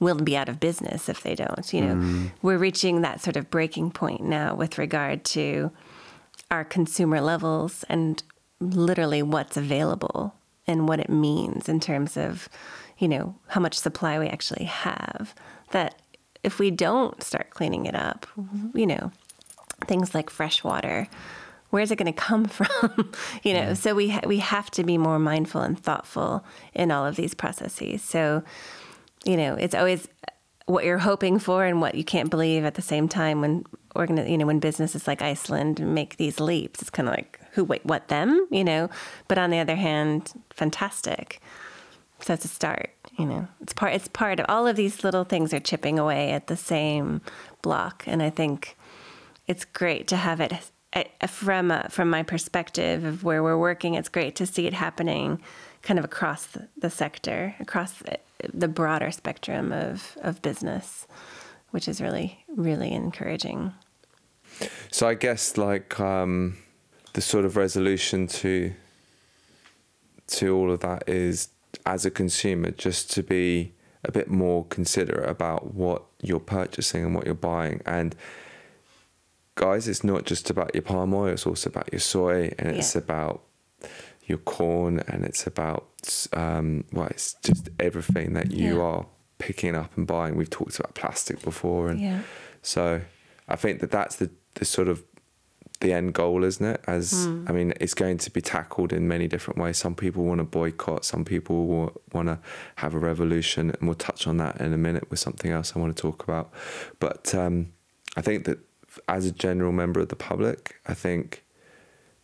will be out of business if they don't. You know, mm-hmm. we're reaching that sort of breaking point now with regard to our consumer levels and literally what's available and what it means in terms of, you know, how much supply we actually have. That if we don't start cleaning it up, you know, things like fresh water, where's it going to come from? you know, so we ha- we have to be more mindful and thoughtful in all of these processes. So, you know, it's always what you're hoping for and what you can't believe at the same time when organi- you know when businesses like Iceland make these leaps. It's kind of like who wait what them, you know. But on the other hand, fantastic. So it's a start, you know. It's part. It's part of all of these little things are chipping away at the same block, and I think it's great to have it uh, from uh, from my perspective of where we're working. It's great to see it happening, kind of across the, sector, across the, the broader spectrum of of business, which is really really encouraging. So I guess like um, the sort of resolution to to all of that is as a consumer just to be a bit more considerate about what you're purchasing and what you're buying and guys it's not just about your palm oil it's also about your soy and it's Yeah. about your corn and it's about um, well it's just everything that you Yeah. are picking up and buying we've talked about plastic before and Yeah. so I think that that's the, the sort of the end goal, isn't it? As I mean, it's going to be tackled in many different ways. Some people want to boycott. Some people want to have a revolution, and we'll touch on that in a minute with something else I want to talk about. But um, I think that as a general member of the public, I think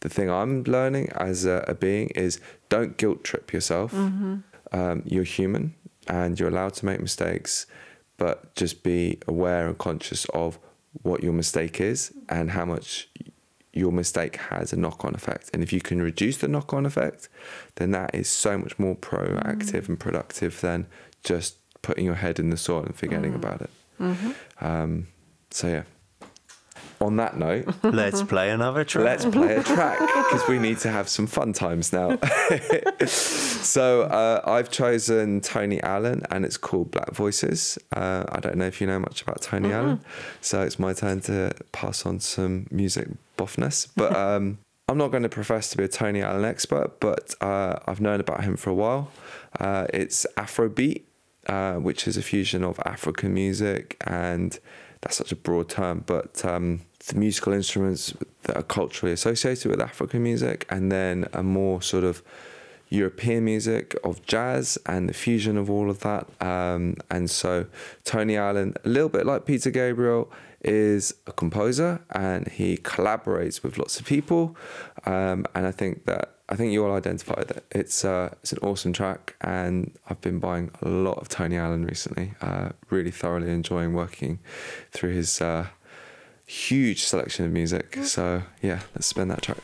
the thing I'm learning as a, a being is don't guilt trip yourself. Um, you're human and you're allowed to make mistakes, but just be aware and conscious of what your mistake is and how much your mistake has a knock on effect. And if you can reduce the knock on effect, then that is so much more proactive mm. and productive than just putting your head in the soil and forgetting mm. about it. Mm-hmm. Um, so, yeah. On that note, Let's play another track. Let's play a track because we need to have some fun times now. so uh, I've chosen Tony Allen and it's called Black Voices. Uh, I don't know if you know much about Tony Allen, so it's my turn to pass on some music buffness. But um, I'm not going to profess to be a Tony Allen expert, but uh, I've known about him for a while. Uh, it's Afrobeat, uh, which is a fusion of African music and that's such a broad term, but um, the musical instruments that are culturally associated with African music, and then a more sort of European music of jazz and the fusion of all of that. Um, and so Tony Allen, a little bit like Peter Gabriel, is a composer and he collaborates with lots of people. Um, and I think that I think you all identify that it's uh, it's an awesome track, and I've been buying a lot of Tony Allen recently. Uh, really thoroughly enjoying working through his uh, huge selection of music. So yeah, let's spin that track.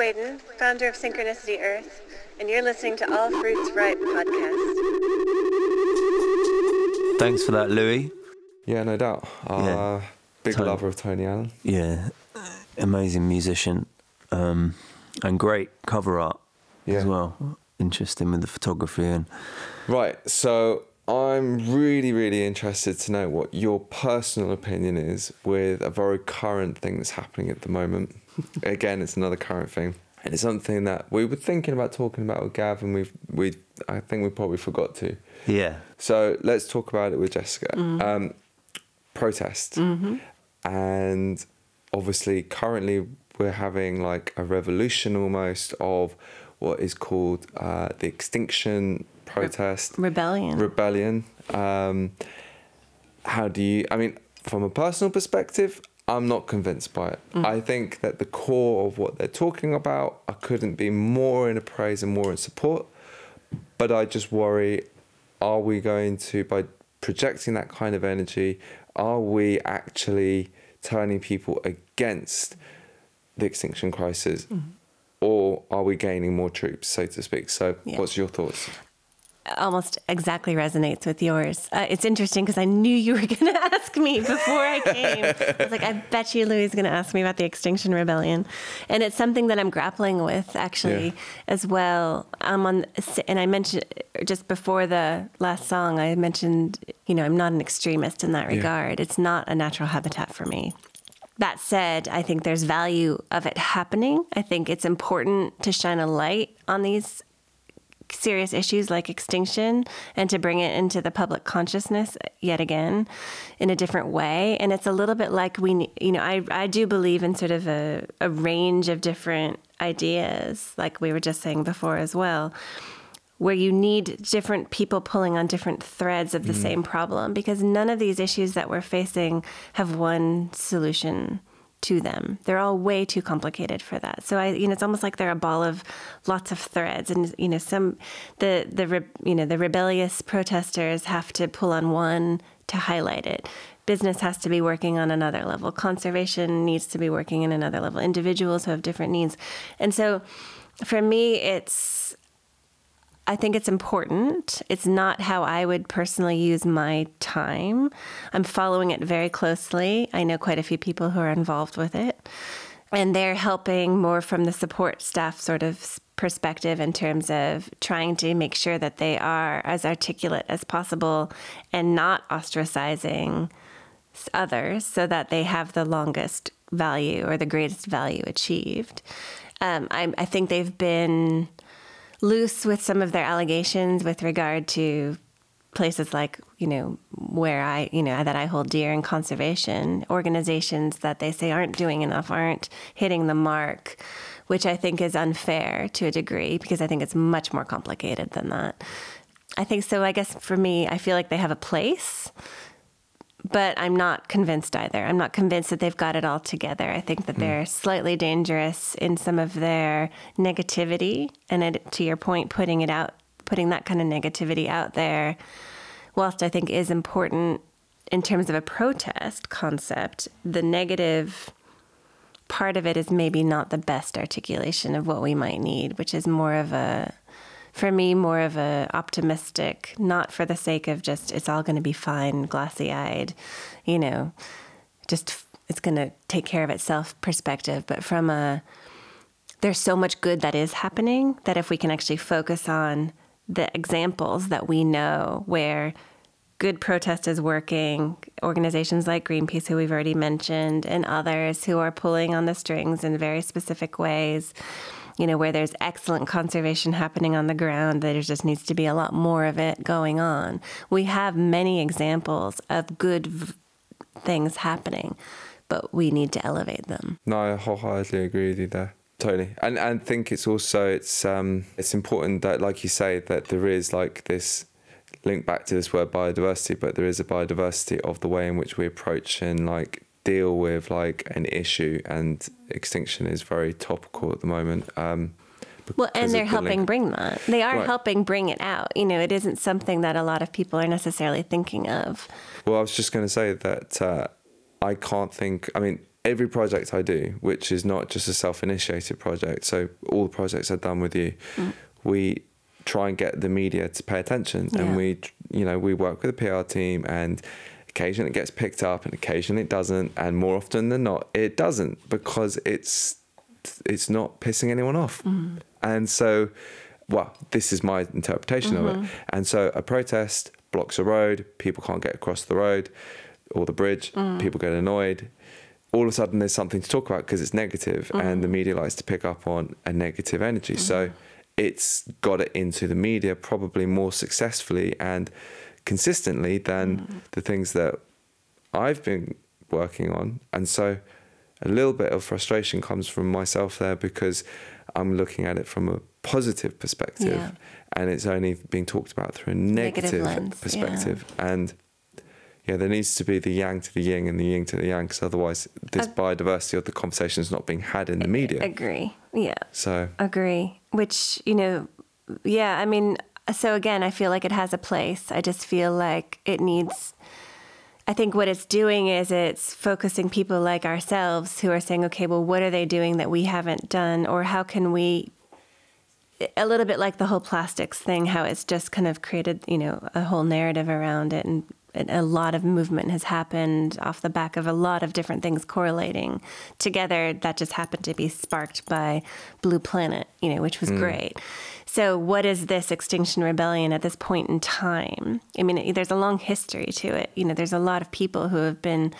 Jessica Sweidan, founder of Synchronicity Earth, and you're listening to All Fruits Ripe podcast. Thanks for that, Louis. Yeah, no doubt. Uh, Big Tony- lover of Tony Allen. Yeah, amazing musician, um, and great cover art as well. Interesting with the photography and Right, so I'm really, really interested to know what your personal opinion is with a very current thing that's happening at the moment. Again, it's another current thing. And it's something that we were thinking about talking about with Gav, and we've we I think we probably forgot to. yeah, So let's talk about it with Jessica. Mhm. Um, protest, Mhm. and obviously currently we're having like a revolution almost of what is called uh, the extinction protest Rebellion. rebellion. Um, how do you? I mean, from a personal perspective, I'm not convinced by it. Mm. I think that the core of what they're talking about, I couldn't be more in a praise and more in support. But I just worry: Are we going to, by projecting that kind of energy, are we actually turning people against the extinction crisis? Or are we gaining more troops, so to speak? So, Yeah. what's your thoughts? Almost exactly resonates with yours. Uh, it's interesting because I knew you were going to ask me before I came. I was like, I bet you Louis is going to ask me about the Extinction Rebellion, and it's something that I'm grappling with actually Yeah. as well. I'm on, and I mentioned just before the last song, I mentioned, you know, I'm not an extremist in that Yeah. regard. It's not a natural habitat for me. That said, I think there's value of it happening. I think it's important to shine a light on these serious issues like extinction and to bring it into the public consciousness yet again in a different way and it's a little bit like we you know i, I do believe in sort of a, a range of different ideas like we were just saying before as well where you need different people pulling on different threads of the Mm. same problem because none of these issues that we're facing have one solution to them. They're all way too complicated for that. So I, you know, it's almost like they're a ball of lots of threads, and you know, some the the you know the rebellious protesters have to pull on one to highlight it. Business has to be working on another level. Conservation needs to be working in another level. Individuals who have different needs, and so for me, it's I think it's important. It's not how I would personally use my time. I'm following it very closely. I know quite a few people who are involved with it. And they're helping more from the support staff sort of perspective in terms of trying to make sure that they are as articulate as possible and not ostracizing others so that they have the longest value or the greatest value achieved. Um, I, I think they've been loose with some of their allegations with regard to places like you know where I you know that I hold dear in conservation. Organizations that they say aren't doing enough aren't hitting the mark which I think is unfair to a degree because I think it's much more complicated than that. I think so. I guess for me I feel like they have a place but I'm not convinced either. I'm not convinced that they've got it all together. I think that hmm. they're slightly dangerous in some of their negativity, and it, to your point, putting it out, putting that kind of negativity out there, whilst I think is important in terms of a protest concept, the negative part of it is maybe not the best articulation of what we might need, which is more of a for me more of a optimistic not for the sake of just it's all going to be fine glassy eyed you know just it's going to take care of itself perspective. But from a there's so much good that is happening that if we can actually focus on the examples that we know where good protest is working, organizations like Greenpeace, who we've already mentioned, and others who are pulling on the strings in very specific ways, you know, where there's excellent conservation happening on the ground, there just needs to be a lot more of it going on. We have many examples of good v- things happening, but we need to elevate them. No, I wholeheartedly agree with you there. Totally, and and think it's also it's um it's important that like you say that there is like this link back to this word biodiversity, but there is a biodiversity of the way in which we approach and like deal with like an issue, and extinction is very topical at the moment. Um, Well, and they're the helping link- bring that. They are Right. helping bring it out. You know, it isn't something that a lot of people are necessarily thinking of. Well, I was just going to say that uh, I can't think. I mean, every project I do, which is not just a self-initiated project, so all the projects I've done with you, Mm. we try and get the media to pay attention, Yeah. and we, you know, we work with the PR team, and occasionally it gets picked up, and occasionally it doesn't, and more often than not, it doesn't because it's it's not pissing anyone off, Mm-hmm. and so. Well, this is my interpretation of Mhm. it. And so a protest blocks a road, people can't get across the road or the bridge, Mm. people get annoyed. All of a sudden, there's something to talk about because it's negative, and the Mm. media likes to pick up on a negative energy. So it's got it into the media probably more successfully and consistently than mm. the things that I've been working on. And so a little bit of frustration comes from myself there because I'm looking at it from a positive perspective Yeah. and it's only being talked about through a Negative negative, lens, yeah. perspective. And yeah, there needs to be the yang to the yin and the yin to the yang because otherwise this biodiversity of the conversation is not being had in the media. Agree. Yeah. So Agree. Which, you know, yeah, I mean, so again, I feel like it has a place. I just feel like it needs. I think what it's doing is it's focusing people like ourselves who are saying, okay, well, what are they doing that we haven't done? Or how can we, a little bit like the whole plastics thing, how it's just kind of created, you know, a whole narrative around it. And, and a lot of movement has happened off the back of a lot of different things correlating together that just happened to be sparked by Blue Planet, you know, which was Mm. great. So, what is this Extinction Rebellion at this point in time? I mean, it- there's a long history to it. You know, there's a lot of people who have been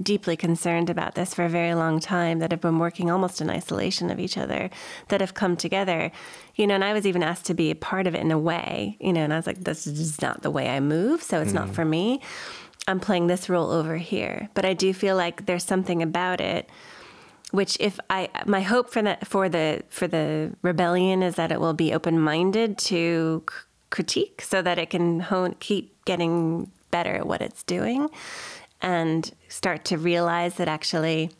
deeply concerned about this for a very long time that have been working almost in isolation of each other, that have come together. You know, and I was even asked to be a part of it in a way, you know, and I was like, this is not the way I move, so it's not Mm. for me. I'm playing this role over here. But I do feel like there's something about it which if I my hope for that for the for the rebellion is that it will be open minded to c- critique so that it can hone keep getting better at what it's doing and start to realize that actually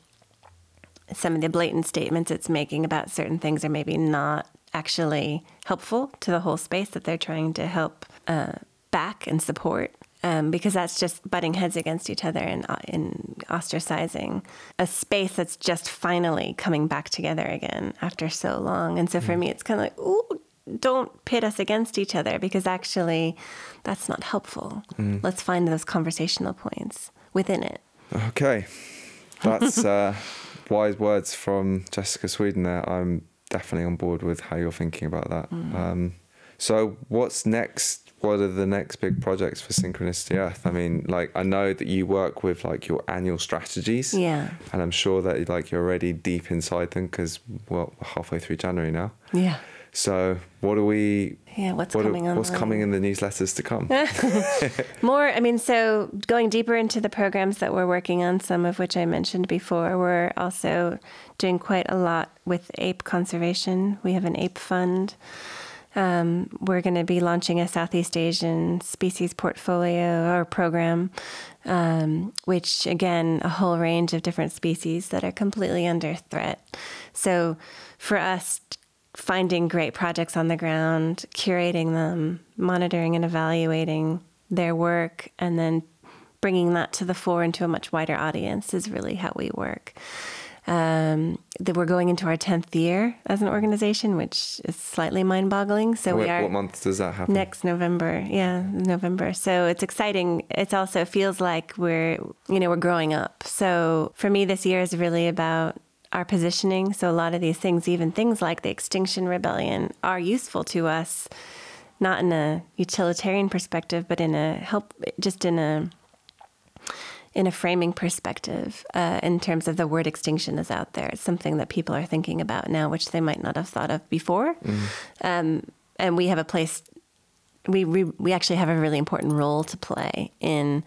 some of the blatant statements it's making about certain things are maybe not actually helpful to the whole space that they're trying to help uh, back and support. Um, because that's just butting heads against each other and, uh, and ostracizing a space that's just finally coming back together again after so long. And so for me, it's kind of like, ooh, don't pit us against each other because actually that's not helpful. Mm. Let's find those conversational points within it. Okay, that's uh, wise words from Jessica Sweidan. There, I'm definitely on board with how you're thinking about that. Mm. Um, so, what's next? What are the next big projects for Synchronicity Earth? I mean, like I know that you work with like your annual strategies, Yeah. and I'm sure that like you're already deep inside them because well, we're halfway through January now. Yeah. So, what are we? Yeah, what's what are- coming What's coming in the newsletters to come? More, I mean, so going deeper into the programs that we're working on, some of which I mentioned before, we're also doing quite a lot with ape conservation. We have an ape fund. Um, we're going to be launching a Southeast Asian species portfolio or program, um, which again, a whole range of different species that are completely under threat. So for us, finding great projects on the ground, curating them, monitoring and evaluating their work, and then bringing that to the fore into a much wider audience is really how we work. Um, that we're going into our 10th year as an organization, which is slightly mind boggling. So what, we are what month does that happen? next November. Yeah, November. So it's exciting. It also feels like we're, you know, we're growing up. So for me, this year is really about our positioning. So a lot of these things, even things like the Extinction Rebellion, are useful to us, not in a utilitarian perspective, but in a help, just in a in a framing perspective, uh, in terms of the word extinction is out there. It's something that people are thinking about now, which they might not have thought of before. Um, and we have a place, we, we, we actually have a really important role to play in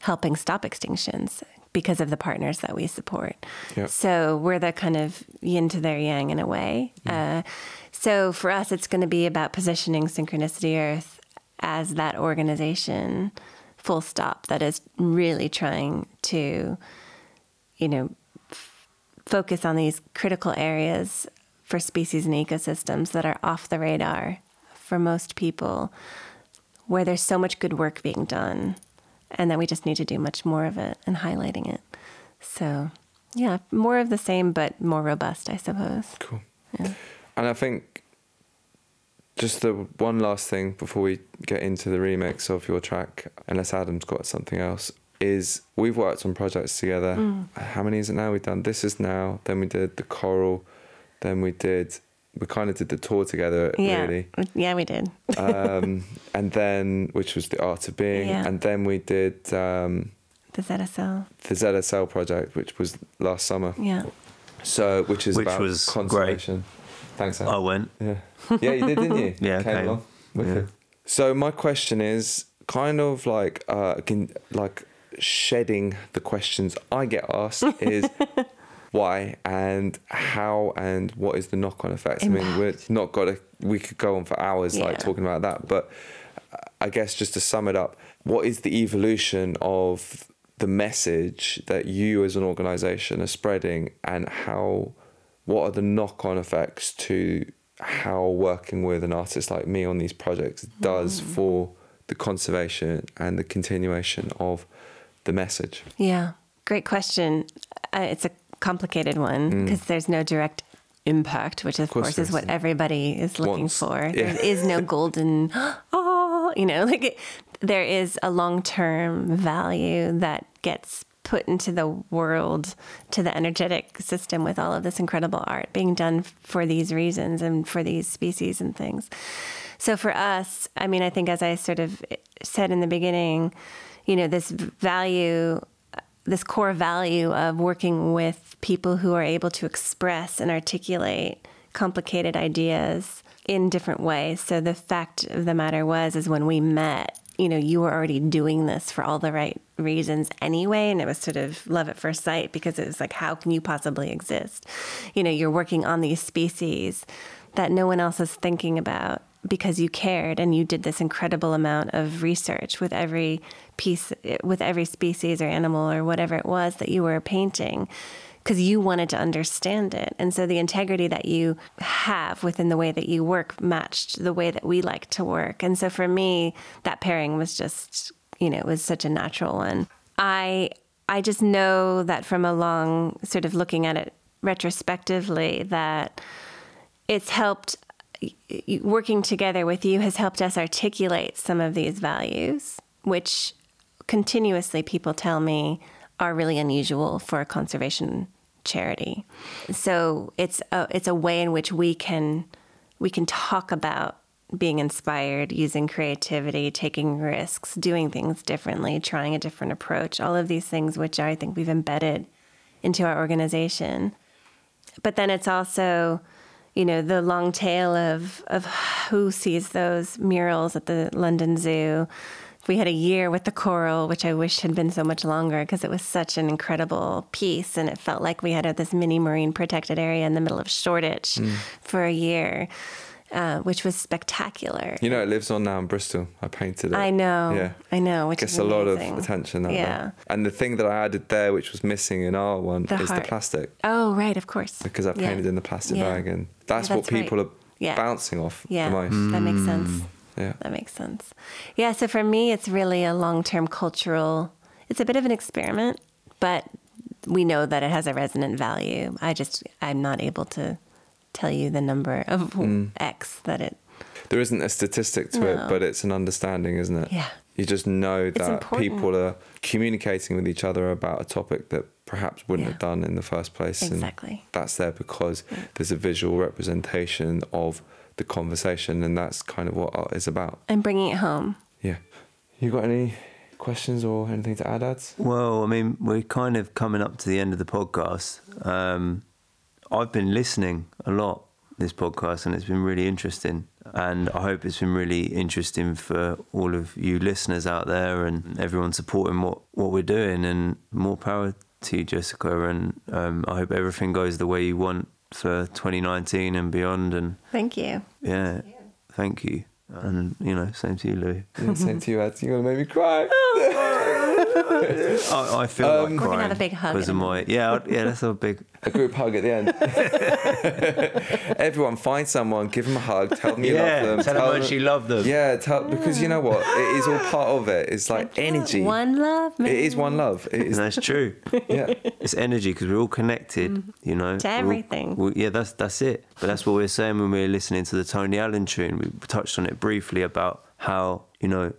helping stop extinctions because of the partners that we support. Yep. So we're the kind of yin to their yang in a way. Uh, so for us, it's going to be about positioning Synchronicity Earth as that organization, full stop, that is really trying to, you know, f- focus on these critical areas for species and ecosystems that are off the radar for most people, where there's so much good work being done, and that we just need to do much more of it and highlighting it. So, yeah, more of the same, but more robust, I suppose. Cool. Yeah. And I think just the one last thing before we get into the remix of your track, unless Adam's got something else, is we've worked on projects together. Mm. How many is it now? We've done This Is Now, then we did The Coral, then we did, we kind of did the tour together, Yeah. really. Yeah, we did. um, and then, which was The Art of Being, Yeah. and then we did um, The ZSL. the ZSL project, which was last summer. Yeah. So, which is Which about was conservation. Thanks, Al. I went. Yeah. Yeah, you did, didn't you? Yeah, Came came. along. Wicked. So my question is kind of like uh can, like shedding the questions I get asked is why and how and what is the knock on effects. I mean, we're not got to we could go on for hours Yeah. like talking about that, but I guess just to sum it up, what is the evolution of the message that you as an organization are spreading and how what are the knock-on effects to how working with an artist like me on these projects does for the conservation and the continuation of the message Yeah, great question. Uh, it's a complicated one Mm. because there's no direct impact, which of, course course, there is what everybody is looking Wants. for. Yeah. There is no golden, oh, you know, like it, there is a long term value that gets put into the world, to the energetic system with all of this incredible art being done for these reasons and for these species and things. So for us, I mean, I think as I sort of said in the beginning, you know, this value, this core value of working with people who are able to express and articulate complicated ideas in different ways. So the fact of the matter was, is when we met, you know, you were already doing this for all the right reasons anyway. And it was sort of love at first sight because it was like, how can you possibly exist? You know, you're working on these species that no one else is thinking about because you cared and you did this incredible amount of research with every piece, with every species or animal or whatever it was that you were painting because you wanted to understand it. And so the integrity that you have within the way that you work matched the way that we like to work. And so for me, that pairing was just, you know, it was such a natural one. I I just know that from a long sort of looking at it retrospectively that it's helped working together with you has helped us articulate some of these values, which continuously people tell me are really unusual for a conservation charity. So it's a, it's a way in which we can we can talk about being inspired, using creativity, taking risks, doing things differently, trying a different approach, all of these things which I think we've embedded into our organization. But then it's also you know the long tail of of who sees those murals at the London Zoo. We had a year with the coral, which I wish had been so much longer because it was such an incredible piece, and it felt like we had this mini marine protected area in the middle of Shoreditch Mm. for a year, uh, which was spectacular. you know it lives on now in bristol i painted it I know, yeah I know, which gets is a lot of attention that Yeah. way. and the thing that i added there which was missing in our one The is heart. the plastic Oh, right, of course. because i Yeah. painted in the plastic Yeah. bag and that's, Yeah, what that's right. people are Yeah. bouncing off Yeah, the most that makes sense. Yeah That makes sense. Yeah, so for me, it's really a long term cultural, it's a bit of an experiment, but we know that it has a resonant value. I just, I'm not able to tell you the number of Mm. X that it, there isn't a statistic to No. it, but it's an understanding, isn't it? Yeah. You just know that people are communicating with each other about a topic that perhaps wouldn't have done in the first place. and Exactly. that's there because there's a visual representation of the conversation, and that's kind of what art is about. I'm bringing it home. Yeah. You got any questions or anything to add, Ads? Well, I mean, we're kind of coming up to the end of the podcast. Um, I've been listening a lot this podcast, and it's been really interesting. And I hope it's been really interesting for all of you listeners out there and everyone supporting what, what we're doing. And more power to you, Jessica. And um, I hope everything goes the way you want for 2019 and beyond. And Thank you. yeah, thank you. And, you know, same to you, Lou. Yeah, same to you, Ads. You're going to make me cry. Oh, I, I feel Um, like We're crying gonna have a big hug because of my yeah I- yeah. Let's have a big a group hug at the end. Everyone, find someone, give them a hug, tell them you Yeah, love them. tell them how much you love them. Yeah, tell, because you know what? It is all part of it. It's like energy. One love, man. It is one love. It is. And that's true. Yeah. It's energy because we're all connected, you know. Mm-hmm. To We're all- everything. we- yeah, that's that's it. But that's what we were saying when we were listening to the Tony Allen tune. We touched on it briefly about how you know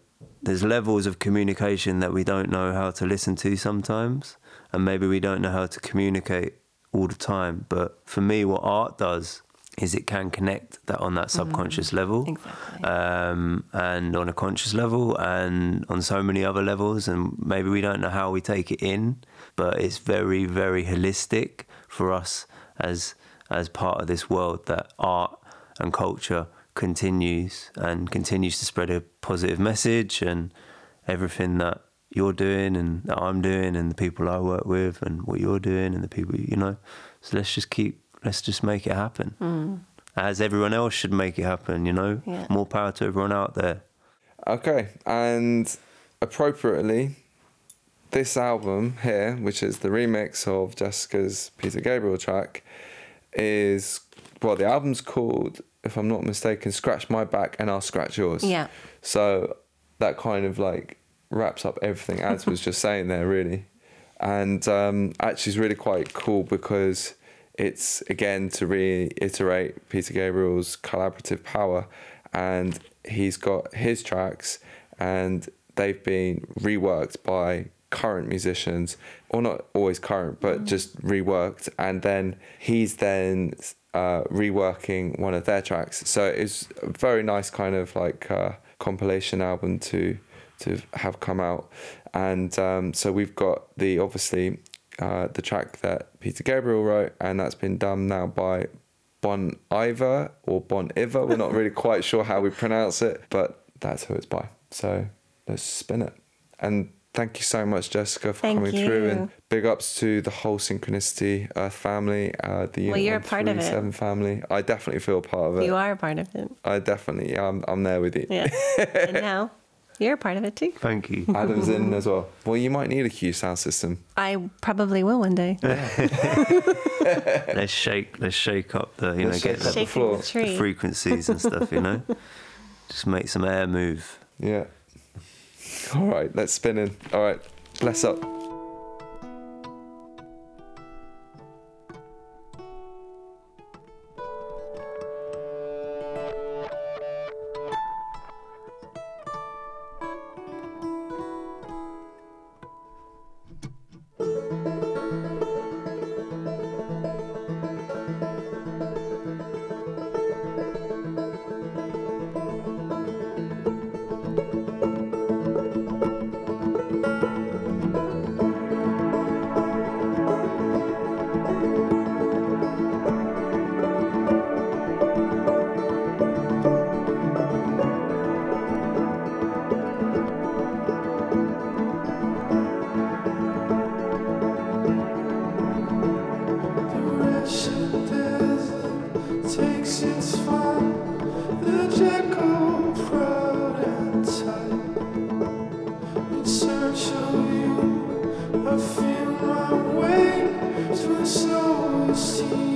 there's levels of communication that we don't know how to listen to sometimes, and maybe we don't know how to communicate all the time. But for me, what art does is it can connect that on that subconscious level Exactly. um, and on a conscious level and on so many other levels and maybe we don't know how we take it in but it's very very holistic for us as as part of this world that art and culture continues and continues to spread a positive message and everything that you're doing and that I'm doing and the people I work with and what you're doing and the people you know. So let's just keep let's just make it happen. Mm. As everyone else should make it happen you know? Yeah. more power to everyone out there. Okay, and appropriately, this album here, which is the remix of Jessica's Peter Gabriel track, is well, the album's called, if I'm not mistaken, "Scratch My Back and I'll Scratch Yours." Yeah. So that kind of like wraps up everything as was just saying there, really. And um, actually, it's really quite cool because it's again to reiterate Peter Gabriel's collaborative power, and he's got his tracks, and they've been reworked by current musicians, or not always current, but just reworked, and then he's then uh, reworking one of their tracks. So it's a very nice kind of like uh, compilation album to to have come out, and um, so we've got the obviously uh, the track that Peter Gabriel wrote, and that's been done now by Bon Iver or Bon Iver. We're not really quite sure how we pronounce it, but that's who it's by. So let's spin it. And thank you so much, Jessica, for Thank coming through. And big ups to the whole Synchronicity Earth family, uh, the Well, Unit you're a part of it. 137 family. I definitely feel part of it. You are a part of it. I definitely, yeah, I'm, I'm there with you. Yeah. and now you're a part of it too. thank you Adam's in as well. Well, you might need a Q sound system. I probably will one day. let's shake let's shake up the you Let's know get the, the floor. the tree. frequencies and stuff you know just make some air move Yeah. All right, let's spin in. All right, bless up. I feel my way to the slowest steaming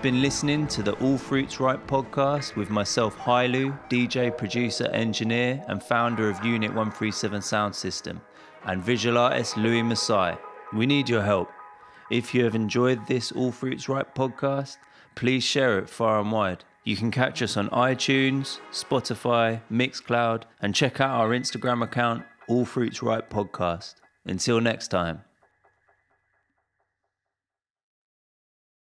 You've been listening to the All Fruits Ripe podcast with myself, Hailu, DJ, producer, engineer, and founder of Unit 137 Sound System, and visual artist Louis Masai. We need your help. If you have enjoyed this All Fruits Ripe podcast, please share it far and wide. You can catch us on iTunes, Spotify, Mixcloud, and check out our Instagram account, All Fruits Ripe Podcast. Until next time.